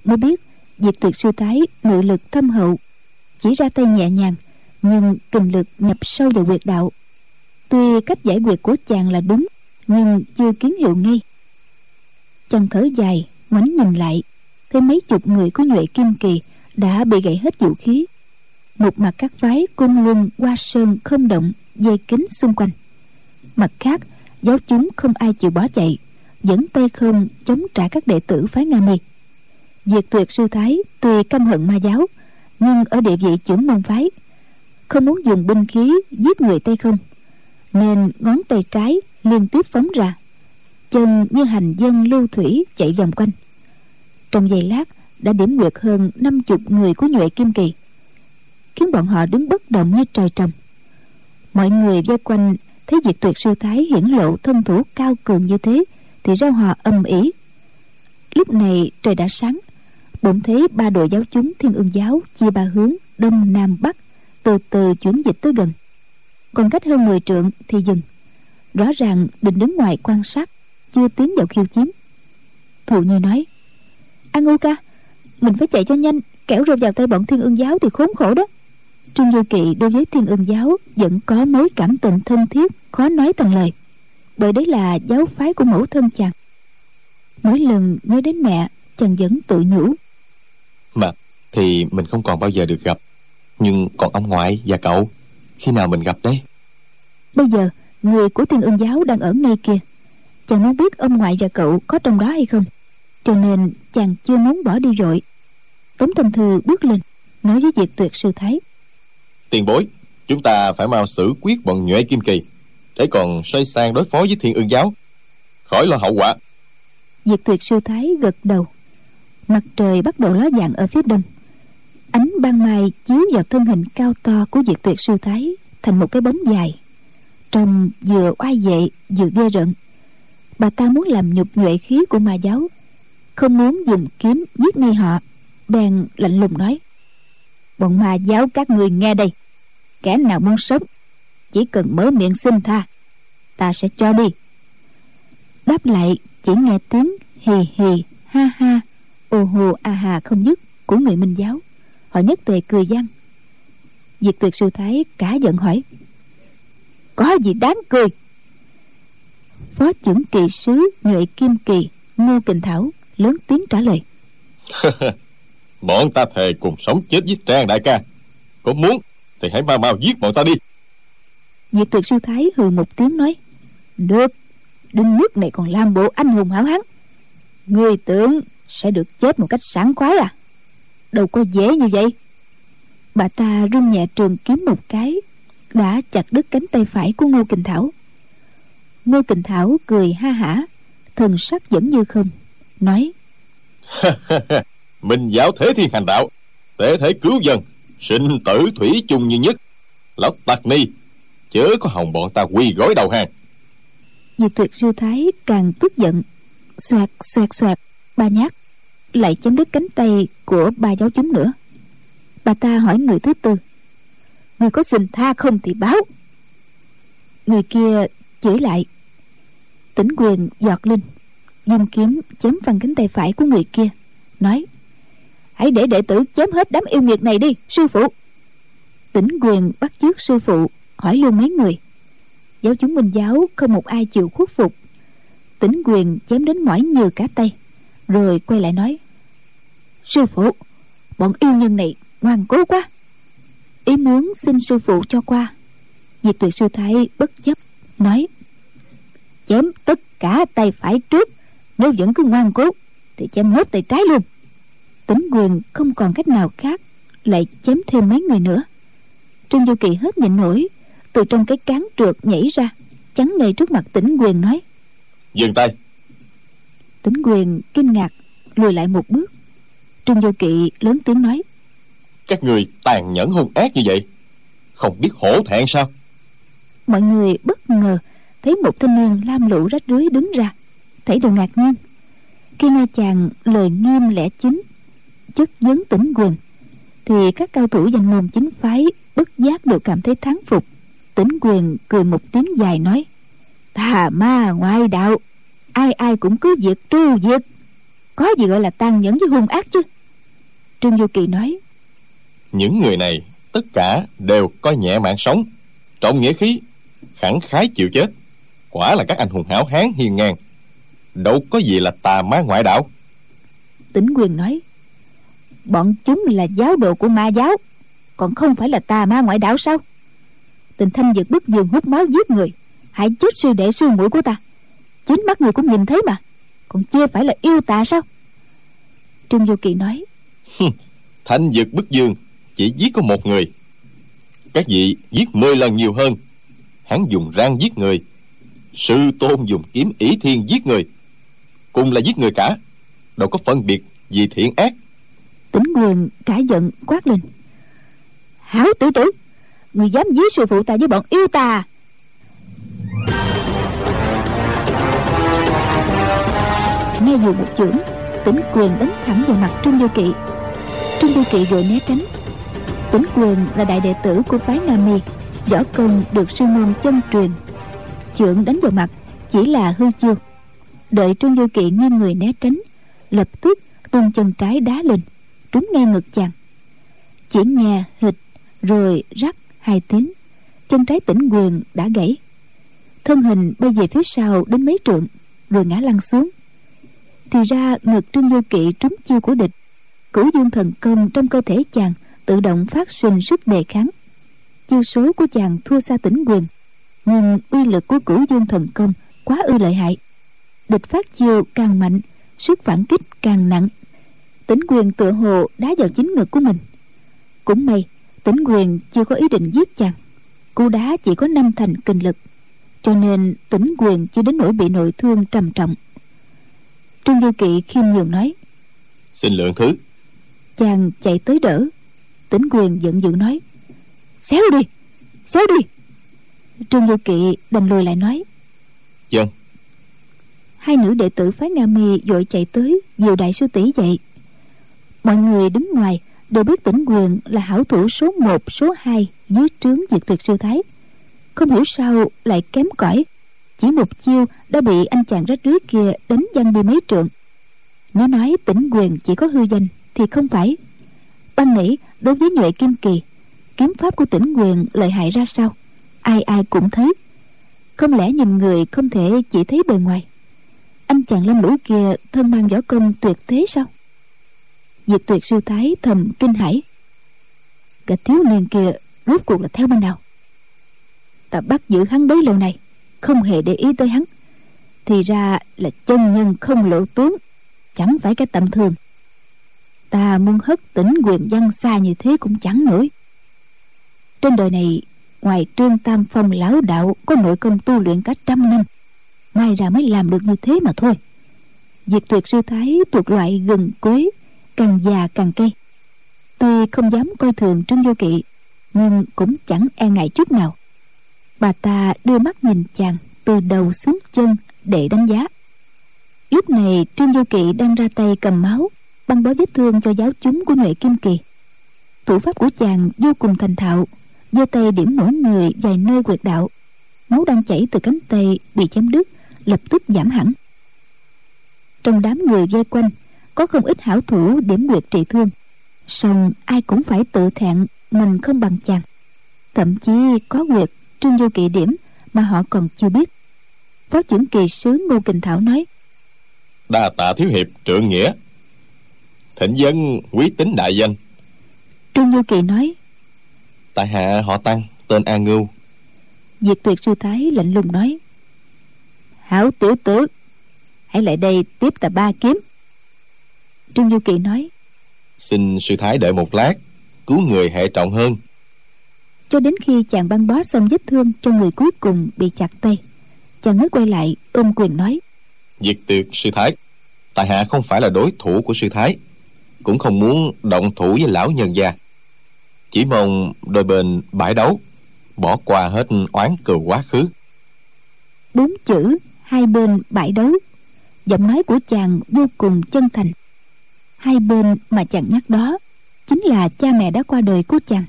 Mới biết diệt tuyệt sư thái nội lực thâm hậu chỉ ra tay nhẹ nhàng, nhưng kình lực nhập sâu vào quyệt đạo. Tuy cách giải quyết của chàng là đúng, nhưng chưa kiến hiệu ngay. Chàng thở dài, ngoảnh nhìn lại, thấy mấy chục người của nhuệ kim kỳ đã bị gãy hết vũ khí. Một mặt các phái cung luân qua sơn không động, dây kính xung quanh. Mặt khác giáo chúng không ai chịu bỏ chạy, vẫn tay không chống trả các đệ tử phái nga mi. Diệt tuyệt sư thái tuy căm hận ma giáo, nhưng ở địa vị trưởng môn phái, không muốn dùng binh khí giết người tay không, nên ngón tay trái liên tiếp phóng ra, chân như hành dân lưu thủy chạy vòng quanh. Trong giây lát, đã điểm nguyệt hơn năm chục người của nhuệ kim kỳ, khiến bọn họ đứng bất động như trời trồng. Mọi người vây quanh thấy diệt tuyệt sư thái hiển lộ thân thủ cao cường như thế, thì ra hòa âm ý. Lúc này trời đã sáng bỗng thấy ba đội giáo chúng thiên ương giáo chia ba hướng, đông nam bắc, từ từ chuyển dịch tới gần. Còn cách hơn 10 trượng thì dừng. Rõ ràng định đứng ngoài quan sát, chưa tiến vào khiêu chiến. Thụ nhi nói, an u ca, mình phải chạy cho nhanh, kẻo rơi vào tay bọn thiên ương giáo thì khốn khổ đó. Trương du kỵ đối với thiên ương giáo vẫn có mối cảm tình thân thiết khó nói thành lời bởi đấy là giáo phái của mẫu thân chàng. Mỗi lần nhớ đến mẹ chàng vẫn tự nhủ. Mà thì mình không còn bao giờ được gặp nhưng còn ông ngoại và cậu khi nào mình gặp đấy? Bây giờ người của thiên ương giáo đang ở ngay kia. Chàng muốn biết ông ngoại và cậu có trong đó hay không cho nên chàng chưa muốn bỏ đi rồi. Tống thanh thư bước lên nói với diệt tuyệt sư thái. Tiền bối chúng ta phải mau xử quyết bọn nhuệ kim kỳ để còn xoay sang đối phó với thiên ương giáo. Khỏi lo hậu quả. Diệt tuyệt sư thái gật đầu. Mặt trời bắt đầu ló dạng ở phía đông. Ánh ban mai chiếu vào thân hình cao to của diệt tuyệt sư thái thành một cái bóng dài. Trông vừa oai vệ, vừa ghê rợn. Bà ta muốn làm nhục nhuệ khí của ma giáo. Không muốn dùng kiếm giết ngay họ. Bèn lạnh lùng nói. Bọn ma giáo các người nghe đây. Kẻ nào muốn sống chỉ cần mở miệng xin tha, ta sẽ cho đi. Đáp lại, chỉ nghe tiếng hì hì, ha ha, ô hồ a hà không dứt của người minh giáo. Họ nhất tề cười gian diệt tuyệt sư thái cả giận hỏi, có gì đáng cười? Phó trưởng kỳ sứ nhuệ kim kỳ, ngô kình thảo, lớn tiếng trả lời. Bọn ta thề cùng sống chết với trang đại ca. Có muốn thì hãy mau mau giết bọn ta đi diệt tuyệt sư thái hừ một tiếng nói, được, đinh nước này còn làm bộ anh hùng hảo hán. Người tưởng sẽ được chết một cách sảng khoái à? Đâu có dễ như vậy. Bà ta rung nhẹ trường kiếm một cái, đã chặt đứt cánh tay phải của ngô kình thảo. Ngô kình thảo cười ha hả, thần sắc vẫn như không, nói mình giáo thế thiên hành đạo, Tế thể cứu dân, sinh tử thủy chung như nhất. Lão tặc ni chớ có hòng bọn ta quy gói đầu hàng. Diệt tuyệt sư thái càng tức giận. Xoẹt xoẹt xoẹt. Ba nhát. Lại chém đứt cánh tay của ba giáo chúng nữa. Bà ta hỏi người thứ tư. Người có xin tha không thì báo. Người kia chửi lại. Tỉnh quyền giọt linh dùng kiếm chém phần cánh tay phải của người kia. Nói, hãy để đệ tử chém hết đám yêu nghiệt này đi, sư phụ. Tỉnh quyền bắt chước sư phụ hỏi luôn mấy người. Giáo chúng minh giáo không một ai chịu khuất phục. Tính quyền chém đến mỏi nhừ cả tay, rồi quay lại nói, sư phụ, bọn yêu nhân này ngoan cố quá. Ý muốn xin sư phụ cho qua. Diệt tuyệt sư thái bất chấp, nói, chém tất cả tay phải trước, nếu vẫn cứ ngoan cố thì chém nốt tay trái luôn. Tính quyền không còn cách nào khác, lại chém thêm mấy người nữa. Trương du kỳ hết nhịn nổi từ trong cái cán trượt nhảy ra chắn ngay trước mặt tỉnh quyền nói. Dừng tay. Tỉnh quyền kinh ngạc lùi lại một bước. Trương du kỵ lớn tiếng nói. Các người tàn nhẫn hung ác như vậy không biết hổ thẹn sao? Mọi người bất ngờ thấy một thanh niên lam lũ rách rưới đứng ra thấy đều ngạc nhiên. Khi nghe chàng lời nghiêm lẽ chính chất vấn tỉnh quyền thì các cao thủ danh môn chính phái bất giác đều cảm thấy thán phục tỉnh quyền cười một tiếng dài nói tà ma ngoại đạo ai ai cũng cứ diệt tru diệt có gì gọi là tàn nhẫn với hung ác chứ? Trương du kỳ nói những người này tất cả đều coi nhẹ mạng sống trọng nghĩa khí khẳng khái chịu chết. Quả là các anh hùng hảo hán hiền ngang. Đâu có gì là tà ma ngoại đạo. Tỉnh quyền nói bọn chúng là giáo đồ của ma giáo còn không phải là tà ma ngoại đạo sao tình thanh giật bức giường hút máu giết người. Hại chết sư đệ sư mũi của ta. Chính mắt người cũng nhìn thấy mà. Còn chưa phải là yêu tà sao? Trương du kỳ nói. Thanh dực bức dương chỉ giết có một người. Các vị giết mười lần nhiều hơn. Hắn dùng răng giết người. Sư tôn dùng kiếm ỷ thiên giết người. Cùng là giết người cả. Đâu có phân biệt gì thiện ác. Tỉnh quyền cả giận quát lên. Hảo tử tử người dám dí sư phụ ta với bọn yêu ta. Nghe dù một chưởng tỉnh quyền đánh thẳng vào mặt trung vô kỵ. Trung vô kỵ vội né tránh. Tỉnh quyền là đại đệ tử của phái nam mi, võ công được sư môn chân truyền. Chưởng đánh vào mặt chỉ là hư chiêu. Đợi trương vô kỵ nghiêng người né tránh, lập tức tung chân trái đá lên, trúng ngay ngực chàng. Chỉ nghe hịch, rồi rắc hai tiếng, chân trái tỉnh quyền đã gãy. Thân hình bay về phía sau đến mấy trượng, rồi ngã lăn xuống. Thì ra ngực trương vô kỵ trúng chiêu của địch, cửu dương thần công trong cơ thể chàng tự động phát sinh sức đề kháng. Chiêu số của chàng thua xa tỉnh quyền nhưng uy lực của cửu dương thần công quá ư lợi hại. Địch phát chiêu càng mạnh, sức phản kích càng nặng. Tỉnh quyền tựa hồ đá vào chính ngực của mình. Cũng may tỉnh quyền chưa có ý định giết chàng. Cú đá chỉ có năm thành kinh lực cho nên tỉnh quyền chưa đến nỗi bị nội thương trầm trọng. Trương du kỵ khiêm nhường nói xin lượng thứ. Chàng chạy tới đỡ tỉnh quyền giận dữ nói xéo đi xéo đi. Trương du kỵ đành lùi lại nói dân hai nữ đệ tử phái nga mi vội chạy tới dìu đại sư tỷ dậy. Mọi người đứng ngoài đều biết tỉnh quyền là hảo thủ số 1, số 2 dưới trướng diệt tuyệt sư thái. Không hiểu sao lại kém cỏi chỉ một chiêu đã bị anh chàng rách rưới kia đánh văng đi mấy trượng. Nếu nói tỉnh quyền chỉ có hư danh thì không phải. Ban nãy đối với nhuệ kim kỳ kiếm pháp của tỉnh quyền lợi hại ra sao? Ai ai cũng thấy. Không lẽ nhìn người không thể chỉ thấy bề ngoài? Anh chàng lâm lũ kia thân mang võ công tuyệt thế sao? Diệt tuyệt sư thái thầm kinh hãi. Cả thiếu niên kia rốt cuộc là theo bên nào? Ta bắt giữ hắn bấy lâu này không hề để ý tới hắn. Thì ra là chân nhân không lộ tướng, chẳng phải cái tầm thường. Ta muốn hất tỉnh quyền văn xa như thế cũng chẳng nổi. Trên đời này, ngoài trương tam phong lão đạo có nội công tu luyện cả trăm năm, mai ra mới làm được như thế mà thôi. Diệt tuyệt sư thái thuộc loại gừng quế càng già càng cây tuy không dám coi thường trương vô kỵ, nhưng cũng chẳng e ngại chút nào. Bà ta đưa mắt nhìn chàng từ đầu xuống chân để đánh giá. Lúc này trương vô kỵ đang ra tay cầm máu, băng bó vết thương cho giáo chúng của nhuệ kim kỳ. Thủ pháp của chàng vô cùng thành thạo, giơ tay điểm mỗi người vài nơi quyệt đạo. Máu đang chảy từ cánh tay bị chém đứt, lập tức giảm hẳn. Trong đám người vây quanh có không ít hảo thủ điểm quyệt trị thương. Song ai cũng phải tự thẹn mình không bằng chàng. Thậm chí có quyệt trương vô kỵ điểm mà họ còn chưa biết. Phó trưởng kỳ sứ ngô kình thảo nói đa tạ thiếu hiệp trượng nghĩa. Thịnh dân quý tính đại danh. Trương vô kỳ nói tại hạ họ tăng tên a ngưu. Diệt tuyệt sư thái lạnh lùng nói hảo tiểu tử hãy lại đây tiếp ta ba kiếm trương du kỳ nói. Xin sư thái đợi một lát cứu người hệ trọng hơn. Cho đến khi chàng băng bó xong vết thương cho người cuối cùng bị chặt tay chàng mới quay lại ôm quyền nói. Diệt tuyệt sư thái. Tại hạ không phải là đối thủ của sư thái cũng không muốn động thủ với lão nhân gia. Chỉ mong đôi bên bãi đấu bỏ qua hết oán cừu quá khứ. Bốn chữ hai bên bãi đấu giọng nói của chàng vô cùng chân thành hai bên mà chàng nhắc đó chính là cha mẹ đã qua đời của chàng.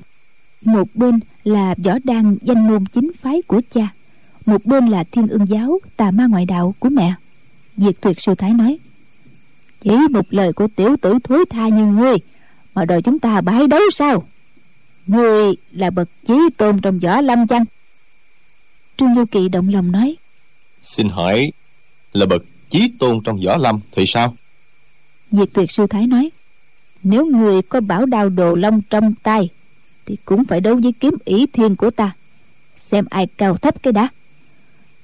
Một bên là võ đan danh môn chính phái của cha, một bên là thiên ương giáo tà ma ngoại đạo của mẹ. Diệt tuyệt sư thái nói, chỉ một lời của tiểu tử thối tha như ngươi mà đòi chúng ta bãi đấu sao? Ngươi là bậc chí tôn trong võ lâm chăng? Trương du kỳ động lòng nói, xin hỏi là bậc chí tôn trong võ lâm thì sao? Diệt tuyệt sư thái nói, nếu người có bảo đao đồ long trong tay, thì cũng phải đấu với kiếm ý thiên của ta, xem ai cao thấp cái đã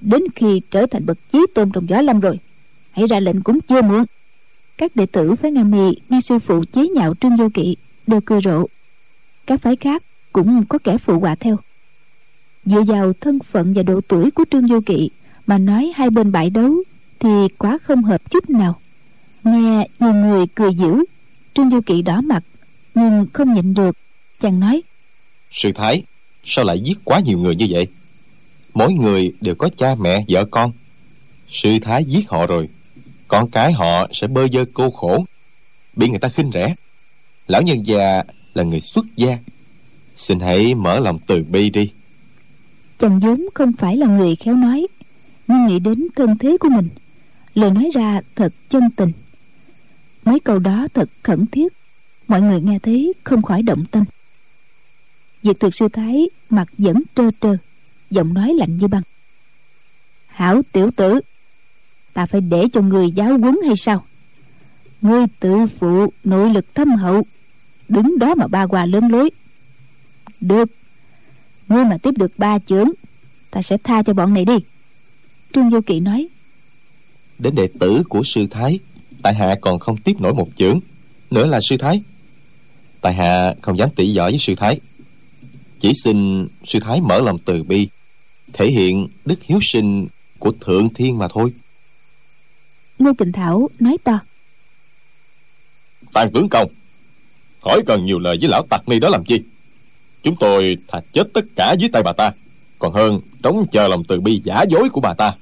đến khi trở thành bậc chí tôn trong gió lâm rồi, hãy ra lệnh cũng chưa muộn. Các đệ tử phái nga mì nghe sư phụ chế nhạo trương vô kỵ, đều cười rộ. Các phái khác cũng có kẻ phụ họa theo. Dựa vào thân phận và độ tuổi của trương vô kỵ mà nói hai bên bãi đấu thì quá không hợp chút nào nghe nhiều người cười dữ trương vô kỵ đỏ mặt nhưng không nhịn được chàng nói. Sư thái sao lại giết quá nhiều người như vậy? Mỗi người đều có cha mẹ vợ con. Sư thái giết họ rồi con cái họ sẽ bơ vơ cô khổ bị người ta khinh rẻ. Lão nhân già là người xuất gia xin hãy mở lòng từ bi đi. Chàng vốn không phải là người khéo nói nhưng nghĩ đến thân thế của mình lời nói ra thật chân tình mấy câu đó thật khẩn thiết. Mọi người nghe thấy không khỏi động tâm. Diệt tuyệt sư thái mặt vẫn trơ trơ, giọng nói lạnh như băng. Hảo tiểu tử, ta phải để cho người giáo huấn hay sao? Ngươi tự phụ nội lực thâm hậu, đứng đó mà ba quà lớn lối. Được, ngươi mà tiếp được ba chưởng ta sẽ tha cho bọn này đi. Trương vô kỵ nói. Đến đệ tử của sư thái tại hạ còn không tiếp nổi một chưởng nữa là sư thái. Tại hạ không dám tỉ võ với sư thái. Chỉ xin sư thái mở lòng từ bi thể hiện đức hiếu sinh của thượng thiên mà thôi. Ngô kình thảo nói to. Tàn tướng công khỏi cần nhiều lời với lão tặc ni đó làm chi? Chúng tôi thà chết tất cả dưới tay bà ta còn hơn trống chờ lòng từ bi giả dối của bà ta.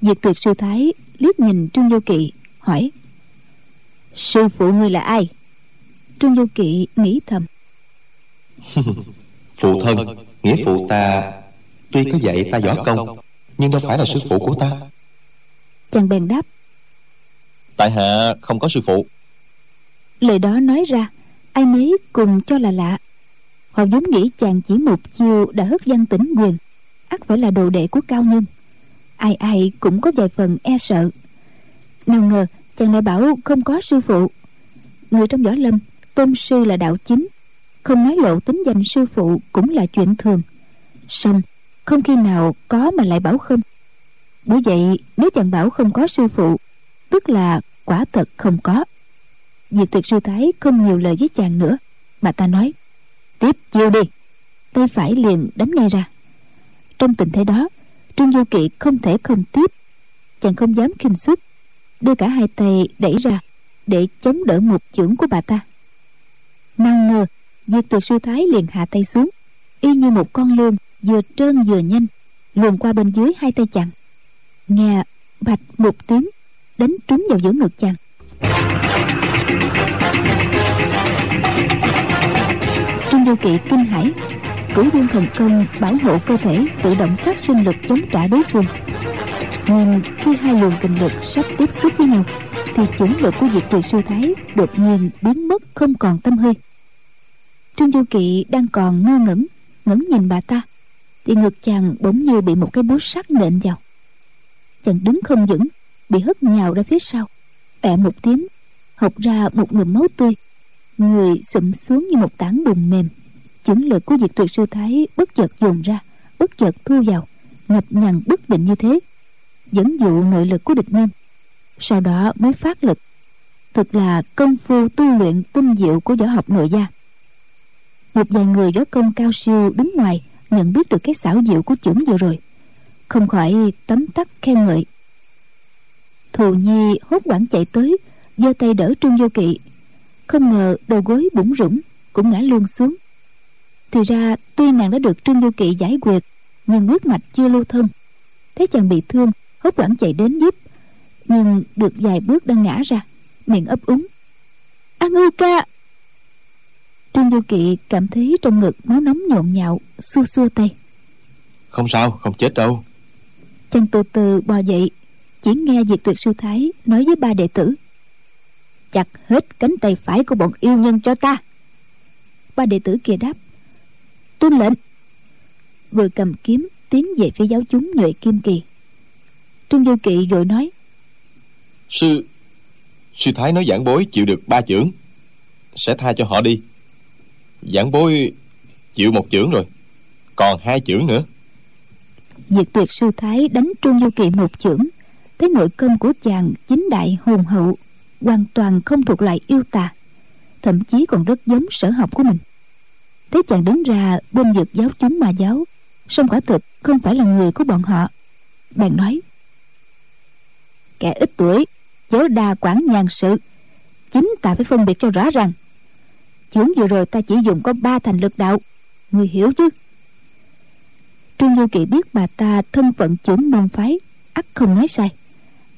Diệt tuyệt sư thái liếc nhìn trương vô kỵ hỏi sư phụ ngươi là ai? Trương vô kỵ nghĩ thầm. Phụ thân nghĩa phụ ta tuy có dạy ta võ công nhưng đâu phải là sư phụ của ta. Chàng bèn đáp tại hạ không có sư phụ. Lời đó nói ra ai nấy cùng cho là lạ. Họ vốn nghĩ chàng chỉ một chiêu đã hất văn tỉnh quyền ắt phải là đồ đệ của cao nhân. Ai ai cũng có vài phần e sợ nào ngờ, chàng lại bảo không có sư phụ. Người trong võ lâm, tôn sư là đạo chính. Không nói lộ tính danh sư phụ cũng là chuyện thường. Song, không khi nào có mà lại bảo không. Bởi vậy, nếu chàng bảo không có sư phụ, tức là quả thật không có. Diệt tuyệt sư thái không nhiều lời với chàng nữa, mà ta nói, tiếp chiêu đi. Tay phải liền đánh ngay ra. Trong tình thế đó, trương du kỵ không thể không tiếp. Chàng không dám khinh suất đưa cả hai tay đẩy ra để chống đỡ một chưởng của bà ta. Nào ngờ diệt tuyệt sư thái liền hạ tay xuống, y như một con lươn vừa trơn vừa nhanh, luồn qua bên dưới hai tay chàng. Nghe bạch một tiếng, đánh trúng vào giữa ngực chàng. Trương du kỵ kinh hãi cửu dương thần công bảo hộ cơ thể tự động phát sinh lực chống trả đối phương nhưng khi hai luồng kinh lực sắp tiếp xúc với nhau, thì chủng lực của diệt tuyệt sư thái đột nhiên biến mất không còn tâm hơi. Trương du kỵ đang còn ngơ ngẩn ngẩn nhìn bà ta, thì ngực chàng bỗng như bị một cái búa sắt nện vào. Chàng đứng không vững, bị hất nhào ra phía sau, ẹ một tiếng học ra một ngụm máu tươi, người sụm xuống như một tảng bùn mềm. Chưởng lực của diệt tuyệt sư thái bất chợt dồn ra, bất chợt thu vào, ngập nhằn bất định như thế dẫn dụ nội lực của địch nhân. Sau đó mới phát lực, thực là công phu tu luyện tinh diệu của võ học nội gia. Một vài người võ công cao siêu đứng ngoài nhận biết được cái xảo diệu của chưởng vừa rồi, không khỏi tấm tắc khen ngợi. Thù nhi hốt quảng chạy tới, giơ tay đỡ trương vô kỵ. Không ngờ đầu gối bủng rủng, cũng ngã luôn xuống. Thì ra tuy nàng đã được trương vô kỵ giải quyết, nhưng huyết mạch chưa lưu thông. Thấy chàng bị thương hốt quảng chạy đến giúp nhưng được vài bước đang ngã ra miệng ấp úng. A ngư ca! Trương du kỵ cảm thấy trong ngực máu nóng nhộn nhạo xua xua tay. Không sao không chết đâu. Chàng từ từ bò dậy chỉ nghe diệt tuyệt sư thái nói với ba đệ tử. Chặt hết cánh tay phải của bọn yêu nhân cho ta. Ba đệ tử kia đáp. Tuân lệnh. Rồi cầm kiếm tiến về phía giáo chúng nhuệ kim kỳ trương du kỵ rồi nói sư sư thái nói giảng bối chịu được ba chưởng sẽ tha cho họ đi. Giảng bối chịu một chưởng rồi còn hai chưởng nữa. Diệt tuyệt sư thái đánh trương du kỵ một chưởng thấy nội công của chàng chính đại hồn hậu hoàn toàn không thuộc lại yêu tà thậm chí còn rất giống sở học của mình. Thấy chàng đứng ra bên vực giáo chúng mà giáo song quả thực không phải là người của bọn họ. Bèn nói kẻ ít tuổi, chớ đa quản nhàn sự. Chính ta phải phân biệt cho rõ ràng. Chưởng vừa rồi ta chỉ dùng có ba thành lực đạo. Người hiểu chứ? Trương du kỳ biết bà ta thân phận trưởng môn phái, ắt không nói sai.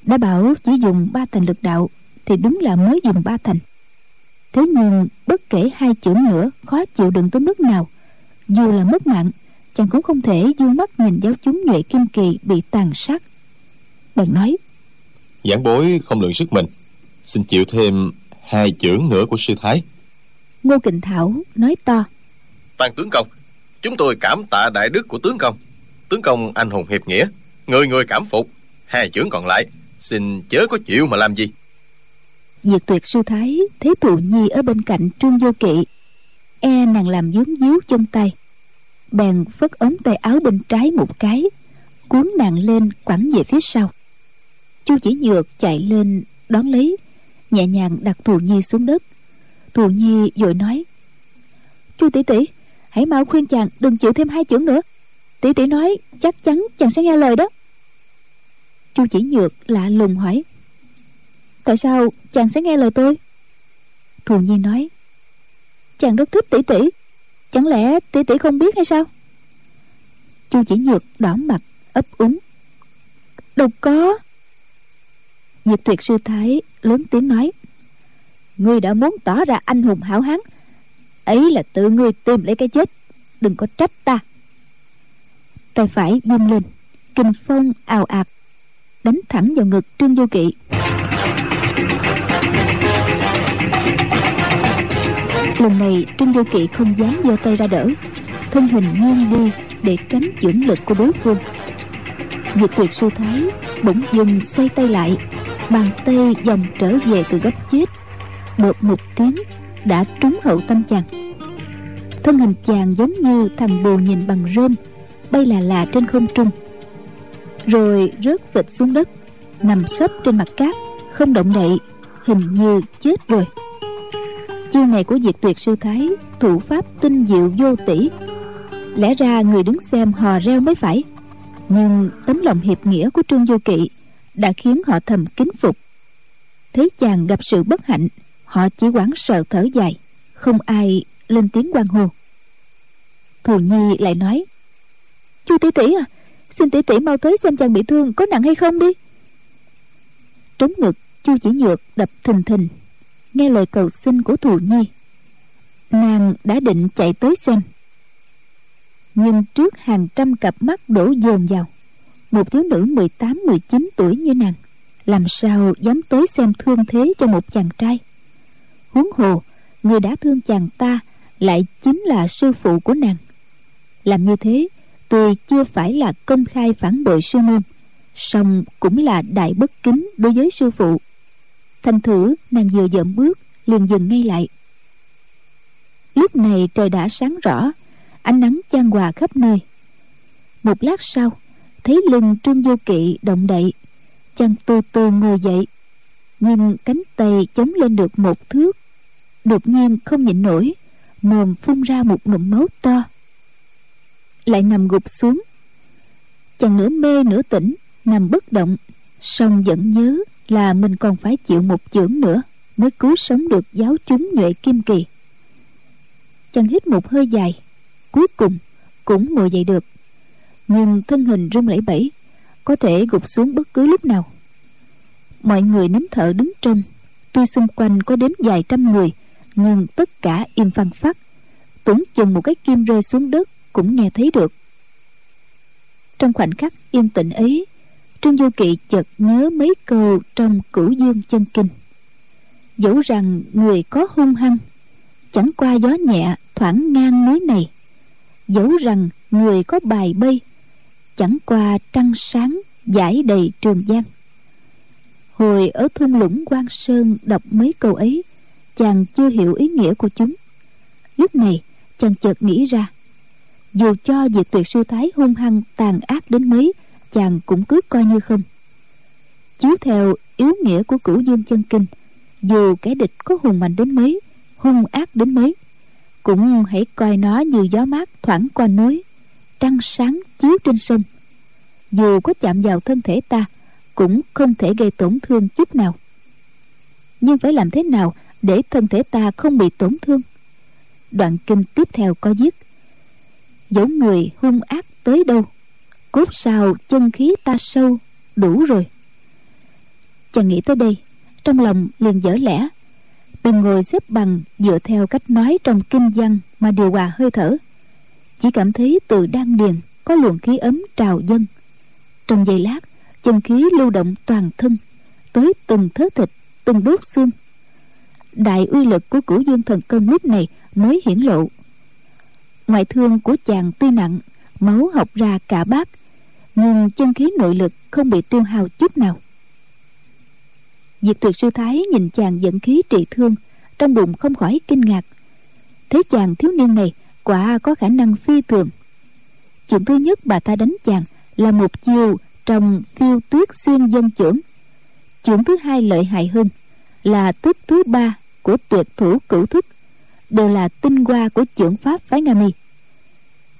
Đã bảo chỉ dùng ba thành lực đạo, thì đúng là mới dùng ba thành. Thế nhưng bất kể hai chưởng nữa, khó chịu đựng tới mức nào. Dù là mất mạng, chàng cũng không thể dương mắt nhìn giáo chúng nhuệ kim kỳ bị tàn sát. Bèn nói giảng bối không lượng sức mình. Xin chịu thêm hai chưởng nữa của sư thái. Ngô kình thảo nói to. Tăng tướng công Chúng tôi cảm tạ đại đức của tướng công. Tướng công anh hùng hiệp nghĩa Người người cảm phục. Hai chưởng còn lại Xin chớ có chịu mà làm gì. Diệt tuyệt sư thái thấy thụ nhi ở bên cạnh trương vô kỵ. E nàng làm dướng díu chân tay. Bèn phất ống tay áo bên trái một cái cuốn nàng lên quẳng về phía sau chu chỉ nhược chạy lên đón lấy, nhẹ nhàng đặt thù nhi xuống đất. Thù nhi vội nói, chu tỷ tỷ, hãy mau khuyên chàng đừng chịu thêm hai chưởng nữa. Tỷ tỷ nói chắc chắn chàng sẽ nghe lời đó. Chu chỉ nhược lạ lùng hỏi, tại sao chàng sẽ nghe lời tôi? Thù nhi nói, chàng rất thích tỷ tỷ, chẳng lẽ tỷ tỷ không biết hay sao? Chu chỉ nhược đỏ mặt, ấp úng, đâu có Diệp tuyệt sư thái lớn tiếng nói, ngươi đã muốn tỏ ra anh hùng hảo hán, ấy là tự ngươi tìm lấy cái chết, đừng có trách ta. Tay phải vung lên, kinh phong ào ạt, đánh thẳng vào ngực trương vô kỵ. Lần này, trương vô kỵ không dám giơ tay ra đỡ, thân hình nghiêng đi để tránh chưởng lực của đối phương. Diệp tuyệt sư thái bỗng dưng xoay tay lại bàn tay dòng trở về từ góc chết. Đột một tiếng, đã trúng hậu tâm chàng. Thân hình chàng giống như thằng bồ nhìn bằng rơm, bay là là trên không trung. Rồi rớt vịt xuống đất, nằm sấp trên mặt cát, không động đậy, hình như chết rồi. Chiêu này của diệt tuyệt sư thái, thủ pháp tinh diệu vô tỷ. Lẽ ra người đứng xem hò reo mới phải. Nhưng tấm lòng hiệp nghĩa của trương vô kỵ đã khiến họ thầm kính phục. Thấy chàng gặp sự bất hạnh, họ chỉ quán sợ thở dài, không ai lên tiếng quan hô. Thù nhi lại nói, chu tỷ tỷ à xin tỷ tỷ mau tới xem chàng bị thương có nặng hay không đi. Trống ngực, chu chỉ nhược đập thình thình, nghe lời cầu xin của thù nhi. Nàng đã định chạy tới xem, nhưng trước hàng trăm cặp mắt đổ dồn vào một thiếu nữ 18-19 tuổi như nàng, làm sao dám tới xem thương thế cho một chàng trai? Huống hồ, người đã thương chàng ta lại chính là sư phụ của nàng. Làm như thế, tuy chưa phải là công khai phản bội sư môn, song cũng là đại bất kính đối với sư phụ. Thành thử, nàng vừa dậm bước, liền dừng ngay lại. Lúc này trời đã sáng rõ, ánh nắng chan hòa khắp nơi. Một lát sau thấy lưng trương vô kỵ động đậy. Chàng từ từ ngồi dậy nhưng cánh tay chống lên được một thước. Đột nhiên không nhịn nổi, mồm phun ra một ngụm máu to. Lại nằm gục xuống. Chàng nửa mê nửa tỉnh, nằm bất động, song vẫn nhớ là mình còn phải chịu một chưởng nữa mới cứu sống được giáo chúng nhuệ kim kỳ. Chàng hít một hơi dài, cuối cùng cũng ngồi dậy được nhưng thân hình run lẩy bẩy có thể gục xuống bất cứ lúc nào. Mọi người nín thở đứng trên, tuy xung quanh có đến vài trăm người, nhưng tất cả im phăng phát tưởng chừng một cái kim rơi xuống đất cũng nghe thấy được. Trong khoảnh khắc yên tĩnh ấy, trương du kỵ chợt nhớ mấy câu trong cửu dương chân kinh. Dẫu rằng người có hung hăng, chẳng qua gió nhẹ thoảng ngang núi này. Dẫu rằng người có bài bay chẳng qua trăng sáng giải đầy trường giang hồi ở thung lũng quan sơn đọc mấy câu ấy, chàng chưa hiểu ý nghĩa của chúng. Lúc này, chàng chợt nghĩ ra, dù cho diệt tuyệt sư thái hung hăng tàn ác đến mấy, chàng cũng cứ coi như không. Chiếu theo yếu nghĩa của cửu dương chân kinh, dù kẻ địch có hùng mạnh đến mấy, hung ác đến mấy, cũng hãy coi nó như gió mát thoảng qua núi trăng sáng chiếu trên sông. Dù có chạm vào thân thể ta, cũng không thể gây tổn thương chút nào. Nhưng phải làm thế nào để thân thể ta không bị tổn thương? Đoạn kinh tiếp theo có viết, dẫu người hung ác tới đâu, cốt sao chân khí ta sâu đủ rồi. Chàng nghĩ tới đây, trong lòng liền dở lẽ. Bèn ngồi xếp bằng dựa theo cách nói trong kinh văn mà điều hòa hơi thở chỉ cảm thấy từ đan điền có luồng khí ấm trào dâng. Trong giây lát, chân khí lưu động toàn thân, tới từng thớ thịt, từng đốt xương. Đại uy lực của cửu dương thần công lúc này mới hiển lộ. Ngoại thương của chàng tuy nặng, máu học ra cả bát, nhưng chân khí nội lực không bị tiêu hao chút nào. Diệt tuyệt sư thái nhìn chàng dẫn khí trị thương, trong bụng không khỏi kinh ngạc. Thế chàng thiếu niên này quả có khả năng phi thường. Chuyện thứ nhất bà ta đánh chàng là một chiêu trong phiêu tuyết xuyên dân trưởng chuyện thứ hai lợi hại hơn là thức thứ ba của tuyệt thủ cửu thức đều là tinh hoa của trưởng pháp phái nga mi.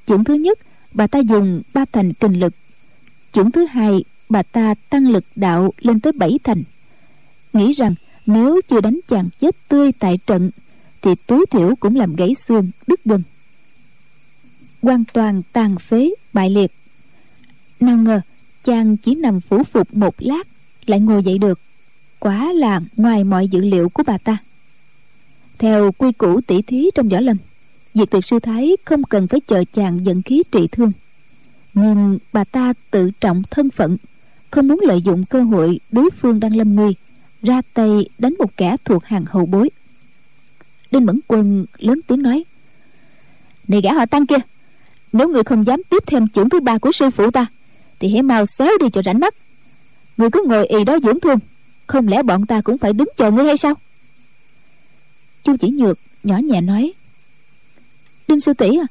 Chuyện thứ nhất, bà ta dùng ba thành kình lực. Chuyện thứ hai, bà ta tăng lực đạo lên tới bảy thành. Nghĩ rằng nếu chưa đánh chàng chết tươi tại trận, thì tối thiểu cũng làm gãy xương đứt gân hoàn toàn tàn phế, bại liệt. Nào ngờ, chàng chỉ nằm phủ phục một lát, lại ngồi dậy được. Quá là ngoài mọi dự liệu của bà ta. Theo quy củ tỷ thí trong võ lâm diệt tuyệt sư thái không cần phải chờ chàng dẫn khí trị thương. Nhưng bà ta tự trọng thân phận, không muốn lợi dụng cơ hội đối phương đang lâm nguy, ra tay đánh một kẻ thuộc hàng hậu bối. Đinh mẫn quân lớn tiếng nói, này gã họ tăng kia nếu người không dám tiếp thêm chưởng thứ ba của sư phụ ta, thì hãy mau xéo đi cho rảnh mắt. Người cứ ngồi y đó dưỡng thương, không lẽ bọn ta cũng phải đứng chờ ngươi hay sao? Chu chỉ nhược nhỏ nhẹ nói, đinh sư tỷ à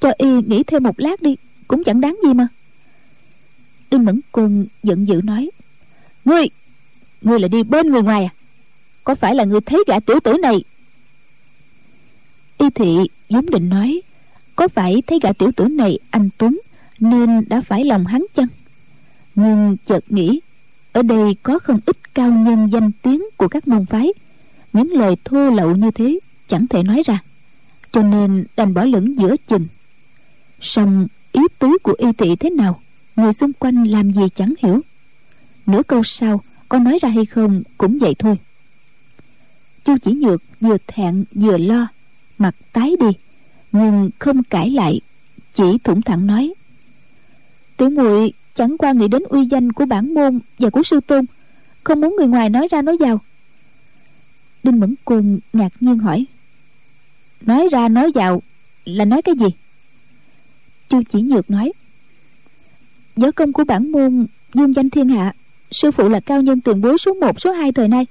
cho y nghỉ thêm một lát đi, cũng chẳng đáng gì mà. Đinh mẫn quân giận dữ nói, ngươi ngươi là đi bên người ngoài à? Có phải là ngươi thấy gã tiểu tử này? Y thị vốn định nói có phải thấy gã tiểu tử này anh tuấn nên đã phải lòng hắn chăng? Nhưng chợt nghĩ, ở đây có không ít cao nhân danh tiếng của các môn phái. Những lời thô lậu như thế chẳng thể nói ra, cho nên đành bỏ lửng giữa chừng. Song ý tứ của y thị thế nào, người xung quanh làm gì chẳng hiểu. Nửa câu sau, có nói ra hay không cũng vậy thôi. Chu chỉ nhược vừa thẹn vừa lo, mặt tái đi nhưng không cãi lại, chỉ thủng thẳng nói. Tiểu muội chẳng qua nghĩ đến uy danh của bản môn và của sư tôn, không muốn người ngoài nói ra nói vào. Đinh mẫn quân ngạc nhiên hỏi, nói ra nói vào là nói cái gì? Chu chỉ nhược nói, võ công của bản môn dương danh thiên hạ, sư phụ là cao nhân tiền bối số một, số hai thời nay,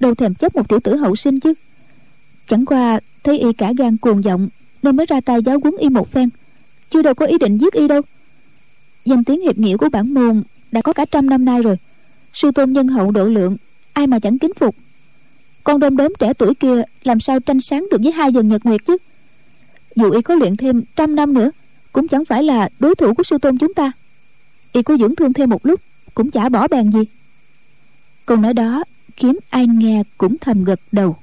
đâu thèm chấp một tiểu tử hậu sinh chứ. Chẳng qua thấy y cả gan cuồng vọng nên mới ra tay giáo huấn y một phen. Chưa đâu có ý định giết y đâu. Danh tiếng hiệp nghĩa của bản môn đã có cả trăm năm nay rồi. Sư tôn nhân hậu độ lượng, ai mà chẳng kính phục. Con đom đóm trẻ tuổi kia làm sao tranh sáng được với hai dần nhật nguyệt chứ? Dù y có luyện thêm trăm năm nữa, cũng chẳng phải là đối thủ của sư tôn chúng ta. Y có dưỡng thương thêm một lúc, cũng chả bỏ bèn gì. Câu nói đó khiến ai nghe cũng thầm gật đầu.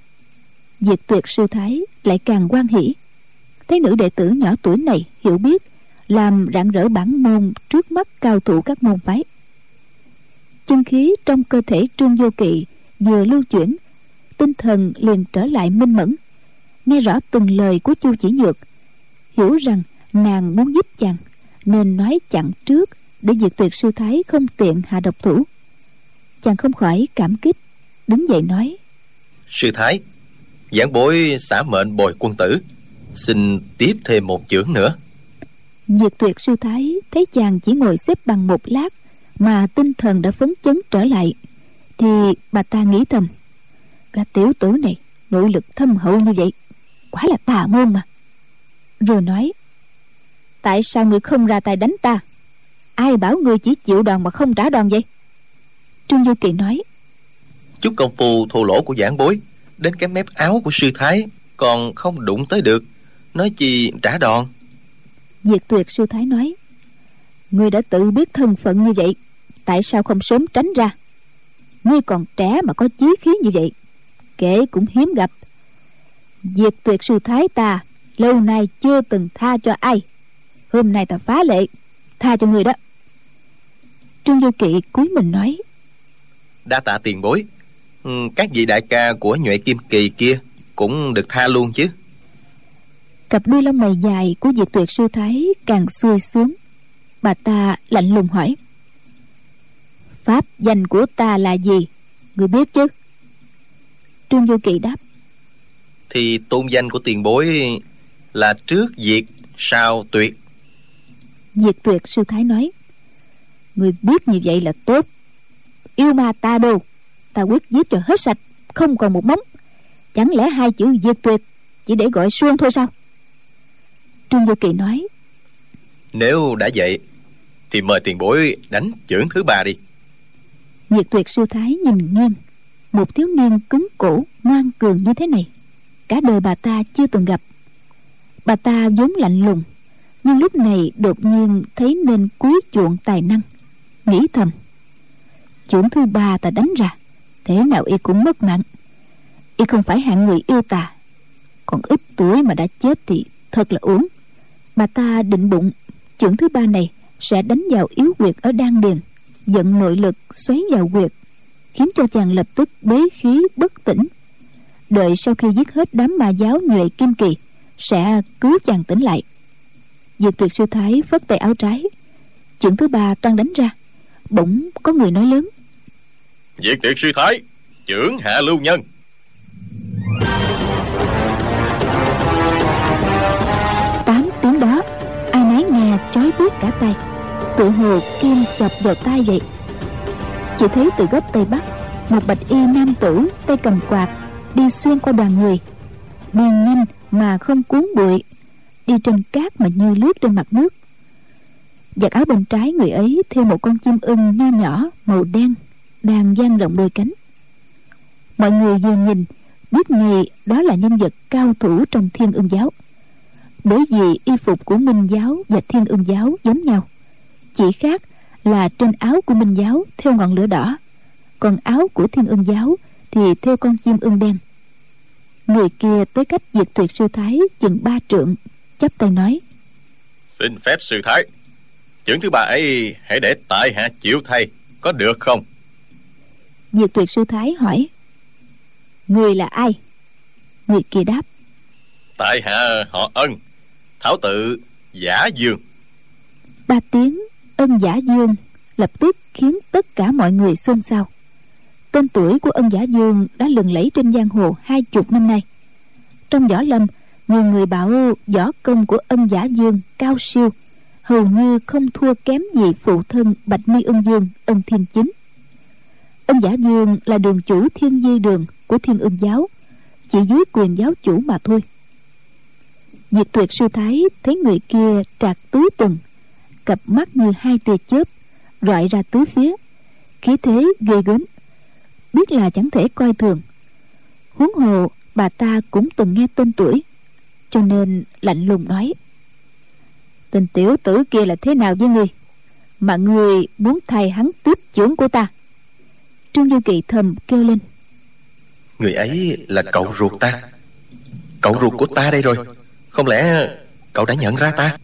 Diệt tuyệt sư thái lại càng quan hỷ thấy nữ đệ tử nhỏ tuổi này hiểu biết, làm rạng rỡ bản môn trước mắt cao thủ các môn phái. Chân khí trong cơ thể trương vô kỵ vừa lưu chuyển, tinh thần liền trở lại minh mẫn, nghe rõ từng lời của chu chỉ nhược hiểu rằng nàng muốn giúp chàng, nên nói chặn trước để diệt tuyệt sư thái không tiện hạ độc thủ. Chàng không khỏi cảm kích, đứng dậy nói, sư thái, giảng bối xả mệnh bồi quân tử xin tiếp thêm một chưởng nữa. Diệt tuyệt sư thái thấy chàng chỉ ngồi xếp bằng một lát mà tinh thần đã phấn chấn trở lại thì bà ta nghĩ thầm gã tiểu tử này nội lực thâm hậu như vậy quả là tà môn mà. Rồi nói tại sao người không ra tay đánh ta? Ai bảo người chỉ chịu đòn mà không trả đòn vậy? Trương du kỳ nói chút công phu thô lỗ của giảng bối đến cái mép áo của sư thái còn không đụng tới được nói chi trả đòn? Diệt tuyệt sư thái nói ngươi đã tự biết thân phận như vậy tại sao không sớm tránh ra? Ngươi còn trẻ mà có chí khí như vậy kể cũng hiếm gặp. Diệt tuyệt sư thái ta lâu nay chưa từng tha cho ai. Hôm nay ta phá lệ tha cho người đó. Trương du kỵ cúi mình nói đa tạ tiền bối. Ừ, các vị đại ca của nhuệ kim kỳ kia cũng được tha luôn chứ cặp đuôi lông mày dài của diệt tuyệt sư thái càng xuôi xuống. Bà ta lạnh lùng hỏi pháp danh của ta là gì? Người biết chứ? Trương du kỳ đáp thì tôn danh của tiền bối là trước diệt sau tuyệt. Diệt tuyệt sư thái nói người biết như vậy là tốt. Yêu ma ta đâu? Ta quyết giết cho hết sạch không còn một móng. Chẳng lẽ hai chữ diệt tuyệt chỉ để gọi xuông thôi sao trương du kỳ nói. Nếu đã vậy thì mời tiền bối đánh chưởng thứ ba đi. Diệt tuyệt sư thái nhìn nghiêng một thiếu niên cứng cổ ngoan cường như thế này. Cả đời bà ta chưa từng gặp. Bà ta vốn lạnh lùng nhưng lúc này đột nhiên thấy nên cúi chuộng tài năng nghĩ thầm. Chưởng thứ ba ta đánh ra thế nào y cũng mất mạng. Y không phải hạng người yêu ta còn ít tuổi mà đã chết thì thật là uổng bà ta định bụng, chưởng thứ ba này sẽ đánh vào yếu quyệt ở đan điền dẫn nội lực xoáy vào quyệt, khiến cho chàng lập tức bế khí bất tỉnh. Đợi sau khi giết hết đám ma giáo nhuệ kim kỳ, sẽ cứu chàng tỉnh lại. Diệt tuyệt sư thái phất tay áo trái. Chưởng thứ ba toan đánh ra. Bỗng có người nói lớn. Diệt tuyệt sư thái, chưởng hạ lưu nhân. Trói chói buốt cả tay. Tự hồ kim chọc vào tay vậy. Chỉ thấy từ góc tây bắc, một bạch y nam tử, tay cầm quạt, đi xuyên qua đoàn người. Đi nhanh mà không cuốn bụi, đi trên cát mà như lướt trên mặt nước. Giặt áo bên trái người ấy thêm một con chim ưng nho nhỏ, màu đen, đang dang rộng đôi cánh. Mọi người vừa nhìn, biết ngay đó là nhân vật cao thủ trong thiên ưng giáo bởi vì y phục của minh giáo và thiên ưng giáo giống nhau. Chỉ khác là trên áo của minh giáo theo ngọn lửa đỏ còn áo của thiên ưng giáo thì theo con chim ưng đen. Người kia tới cách diệt tuyệt sư thái chừng ba trượng chắp tay nói xin phép sư thái chưởng thứ ba ấy hãy để tại hạ chịu thay có được không? Diệt tuyệt sư thái hỏi người là ai? Người kia đáp tại hạ họ ân thảo tự giả dương. Ba tiếng ân giả dương lập tức khiến tất cả mọi người xôn xao. Tên tuổi của ân giả dương đã lừng lẫy trên giang hồ hai chục năm nay. Trong võ lâm, nhiều người bảo võ công của ân giả dương cao siêu, hầu như không thua kém gì phụ thân bạch mi ân dương, ân thiên chính. Ân giả dương là đường chủ thiên di đường của thiên ưng giáo, chỉ dưới quyền giáo chủ mà thôi diệt tuyệt sư thái thấy người kia trạc tứ tuần cặp mắt như hai tia chớp, rọi ra tứ phía, khí thế ghê gớm, biết là chẳng thể coi thường. Huống hồ bà ta cũng từng nghe tên tuổi, cho nên lạnh lùng nói, tên tiểu tử kia là thế nào với ngươi? Mà ngươi muốn thay hắn tiếp chưởng của ta? Trương du kỳ thầm kêu lên. Người ấy là cậu ruột ta. Cậu ruột của ta đây rồi không lẽ cậu đã nhận ra ta?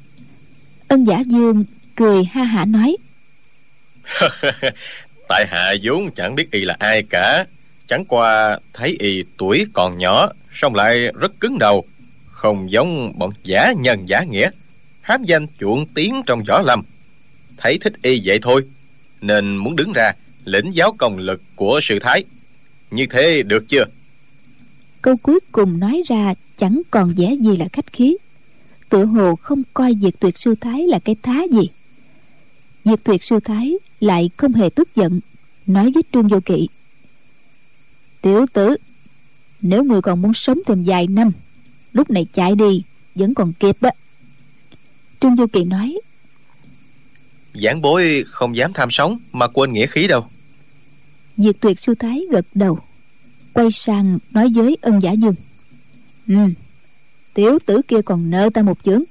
Ân giả dương cười ha hả nói. Tại hạ vốn chẳng biết y là ai cả. Chẳng qua thấy y tuổi còn nhỏ song lại rất cứng đầu. Không giống bọn giả nhân giả nghĩa. Hám danh chuộng tiếng trong võ lâm. Thấy thích y vậy thôi nên muốn đứng ra lĩnh giáo công lực của sư thái. Như thế được chưa? Câu cuối cùng nói ra chẳng còn vẻ gì là khách khí. Tự hồ không coi diệt tuyệt sư thái là cái thá gì. Diệt tuyệt sư thái lại không hề tức giận nói với trương vô kỵ. Tiểu tử nếu người còn muốn sống thêm vài năm lúc này chạy đi vẫn còn kịp á. Trương vô kỵ nói. Giảng bối không dám tham sống mà quên nghĩa khí đâu. Diệt tuyệt sư thái gật đầu quay sang nói với ân giả dương ừ. Tiểu tử kia còn nợ ta một chướng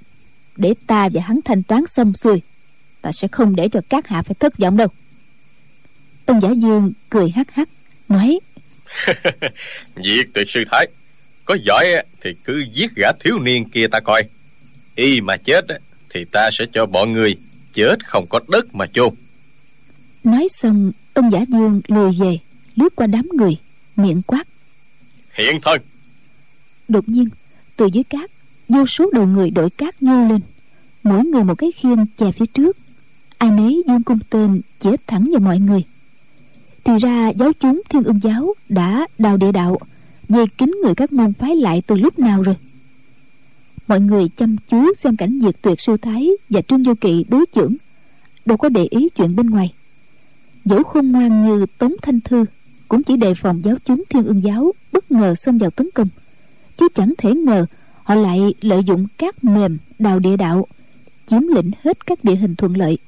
để ta và hắn thanh toán xong xuôi ta sẽ không để cho các hạ phải thất vọng đâu. Ân giả dương cười hắc hắc nói Diệt tuyệt sư thái Có giỏi thì cứ giết gã thiếu niên kia ta coi. Y mà chết Thì ta sẽ cho bọn người Chết không có đất mà chôn. Nói xong Ông giả dương lùi về Lướt qua đám người Miệng quát Hiện thân Đột nhiên, Từ dưới cát, Vô số đầu người đội cát nhô lên. Mỗi người một cái khiên chè phía trước. Ai nấy dương cung tên chĩa thẳng vào mọi người. Thì ra giáo chúng thiên ương giáo đã đào địa đạo, dây kính người các môn phái lại từ lúc nào rồi? Mọi người chăm chú xem cảnh diệt tuyệt sư thái và trương vô kỵ đối chưởng, đâu có để ý chuyện bên ngoài. Dẫu khôn ngoan như tống thanh thư, cũng chỉ đề phòng giáo chúng thiên ương giáo bất ngờ xông vào tấn công chứ chẳng thể ngờ, họ lại lợi dụng các mềm đào địa đạo, chiếm lĩnh hết các địa hình thuận lợi.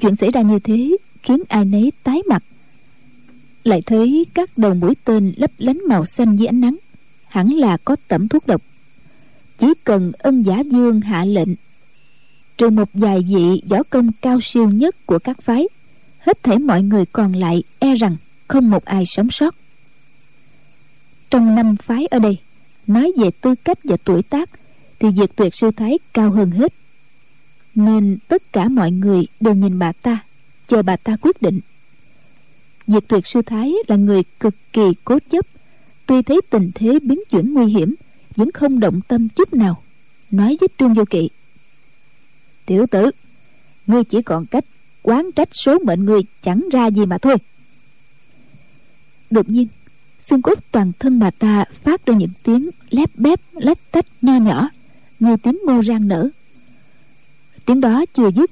Chuyện xảy ra như thế khiến ai nấy tái mặt. Lại thấy các đầu mũi tên lấp lánh màu xanh dưới ánh nắng, hẳn là có tẩm thuốc độc. Chỉ cần ân giả dương hạ lệnh, trừ một vài vị võ công cao siêu nhất của các phái, hết thể mọi người còn lại e rằng không một ai sống sót. Trong năm phái ở đây nói về tư cách và tuổi tác, thì diệt tuyệt sư thái cao hơn hết. Nên tất cả mọi người đều nhìn bà ta, chờ bà ta quyết định. Diệt tuyệt sư thái là người cực kỳ cố chấp. Tuy thấy tình thế biến chuyển nguy hiểm, vẫn không động tâm chút nào, nói với trương vô kỵ. Tiểu tử, ngươi chỉ còn cách quán trách số mệnh ngươi chẳng ra gì mà thôi. Đột nhiên xương cốt toàn thân bà ta phát ra những tiếng lép bép, lách tách, nho nhỏ, như tiếng mô rang nở. Tiếng đó chưa dứt,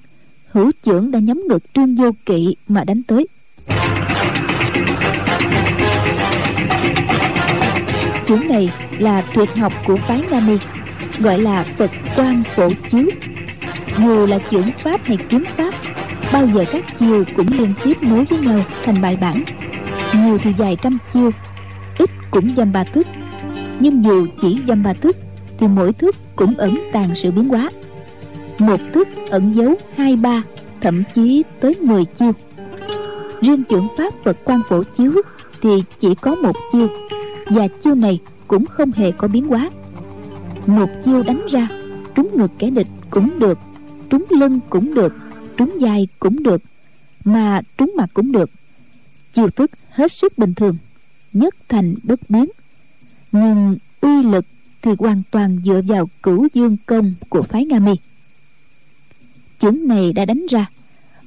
hữu trưởng đã nhắm ngực trương vô kỵ mà đánh tới. Trưởng này là tuyệt học của phái nami gọi là phật quan phổ chiếu. Dù là trưởng pháp hay kiếm pháp, bao giờ các chiêu cũng liên tiếp nối với nhau thành bài bản. Nhiều thì dài trăm chiêu cũng dăm ba thức nhưng dù chỉ dăm ba thức thì mỗi thức cũng ẩn tàng sự biến hóa. Một thức ẩn giấu hai ba, thậm chí tới 10 chiêu. Riêng trưởng pháp vật quan phổ chiếu thì chỉ có một chiêu, và chiêu này cũng không hề có biến hóa. Một chiêu đánh ra, trúng ngực kẻ địch cũng được, trúng lưng cũng được, trúng vai cũng được, mà trúng mặt cũng được. Chiêu thức hết sức bình thường nhất thành bất biến. Nhưng uy lực thì hoàn toàn dựa vào cửu dương công của phái nga mi. Chưởng này đã đánh ra,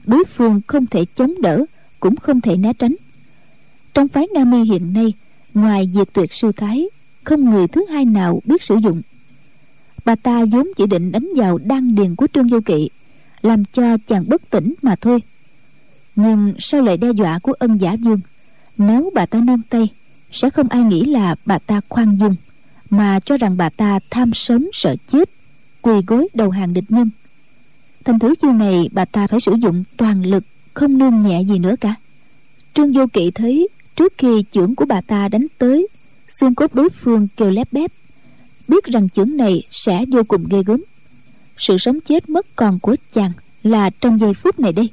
đối phương không thể chống đỡ, cũng không thể né tránh. Trong phái nga mi hiện nay, ngoài diệt tuyệt sư thái, không người thứ hai nào biết sử dụng. Bà ta vốn chỉ định đánh vào đan điền của trương vô kỵ, làm cho chàng bất tỉnh mà thôi. Nhưng sau lời đe dọa của ân giả dương, nếu bà ta nương tay sẽ không ai nghĩ là bà ta khoan dung, mà cho rằng bà ta tham sớm sợ chết, quỳ gối đầu hàng địch nhân. Thành thử chiêu này bà ta phải sử dụng toàn lực, không nương nhẹ gì nữa cả. Trương vô kỵ thấy trước khi chưởng của bà ta đánh tới, xương cốt đối phương kêu lép bép, biết rằng chưởng này sẽ vô cùng ghê gớm. Sự sống chết mất còn của chàng là trong giây phút này đây.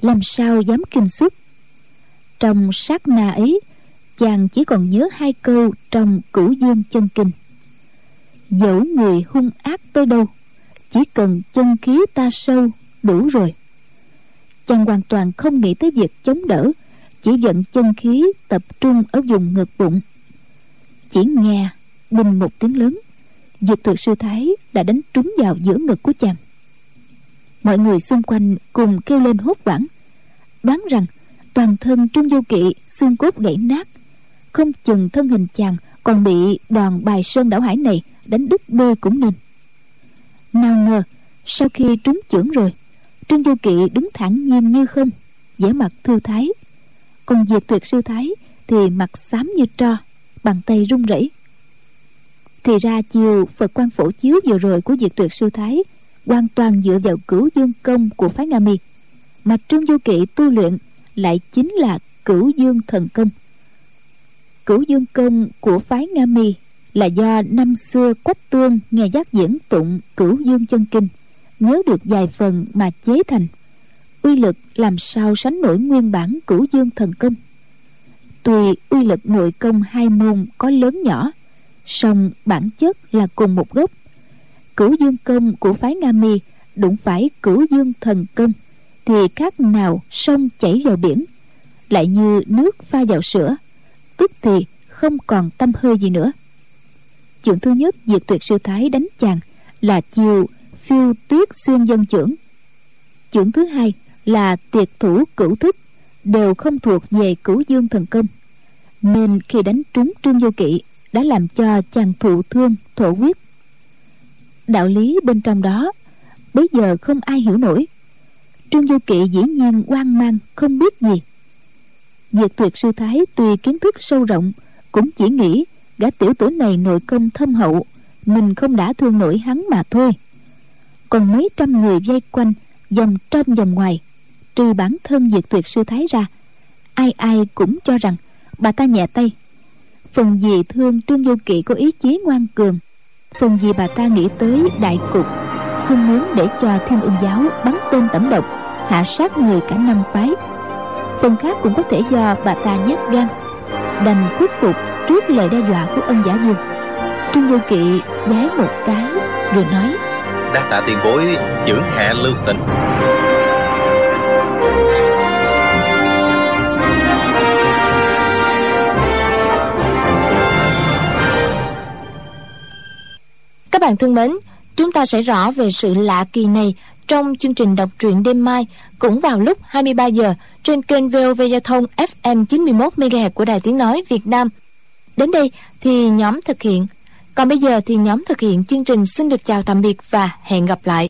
Làm sao dám kinh xuất trong sát na ấy chàng chỉ còn nhớ hai câu trong cửu dương chân kinh. Dẫu người hung ác tới đâu, chỉ cần chân khí ta sâu đủ rồi. Chàng hoàn toàn không nghĩ tới việc chống đỡ, chỉ dẫn chân khí tập trung ở vùng ngực bụng. Chỉ nghe bình một tiếng lớn diệt tuyệt sư thái đã đánh trúng vào giữa ngực của chàng. Mọi người xung quanh cùng kêu lên hốt hoảng, đoán rằng toàn thân trương vô kỵ xương cốt gãy nát không chừng thân hình chàng còn bị đoàn bài sơn đảo hải này đánh đứt đôi cũng nên. Nào ngờ, sau khi trúng chưởng rồi, trương du kỵ đứng thẳng nhiên như không, vẻ mặt thư thái. Còn diệt tuyệt sư thái thì mặt xám như tro, bàn tay run rẩy. Thì ra chiều phật quan phổ chiếu vừa rồi của diệt tuyệt sư thái hoàn toàn dựa vào cửu dương công của phái nga mi, mà trương du kỵ tu luyện lại chính là cửu dương thần công cửu dương công của phái nga mi là do năm xưa quách tương nghe giác diễn tụng cửu dương chân kinh, nhớ được vài phần mà chế thành. Uy lực làm sao sánh nổi nguyên bản cửu dương thần công? Tuy uy lực nội công hai môn có lớn nhỏ, song bản chất là cùng một gốc. Cửu dương công của phái nga mi đụng phải cửu dương thần công thì khác nào sông chảy vào biển, lại như nước pha vào sữa tức thì không còn tâm hơi gì nữa. Chưởng thứ nhất diệt tuyệt sư thái đánh chàng là chiều phiêu tuyết xuyên dân trưởng. Chưởng thứ hai là tiệt thủ cửu thức đều không thuộc về cửu dương thần công. Nên khi đánh trúng trương vô kỵ đã làm cho chàng thụ thương, thổ huyết. Đạo lý bên trong đó bây giờ không ai hiểu nổi. Trương vô kỵ dĩ nhiên hoang mang, không biết gì diệt tuyệt sư thái tuy kiến thức sâu rộng, cũng chỉ nghĩ gã tiểu tử này nội công thâm hậu, mình không đã thương nổi hắn mà thôi. Còn mấy trăm người vây quanh, vòng trong vòng ngoài, trừ bản thân diệt tuyệt sư thái ra, ai ai cũng cho rằng bà ta nhẹ tay. Phần gì thương trương vô kỵ có ý chí ngoan cường, phần gì bà ta nghĩ tới đại cục, không muốn để cho thiên ương giáo bắn tên tẩm độc, hạ sát người cả năm phái phần khác cũng có thể do bà ta nhát gan đành khuất phục trước lời đe dọa của ân giả dương trương vô kỵ giái một cái rồi nói đa tạ tiền bối chưởng hạ lưu tình Các bạn thân mến, chúng ta sẽ rõ về sự lạ kỳ này trong chương trình đọc truyện đêm mai cũng vào lúc 23 giờ trên kênh VOV Giao thông FM 91 MHz của Đài Tiếng nói Việt Nam. Đến đây thì nhóm thực hiện. Còn bây giờ thì nhóm thực hiện chương trình xin được chào tạm biệt và hẹn gặp lại.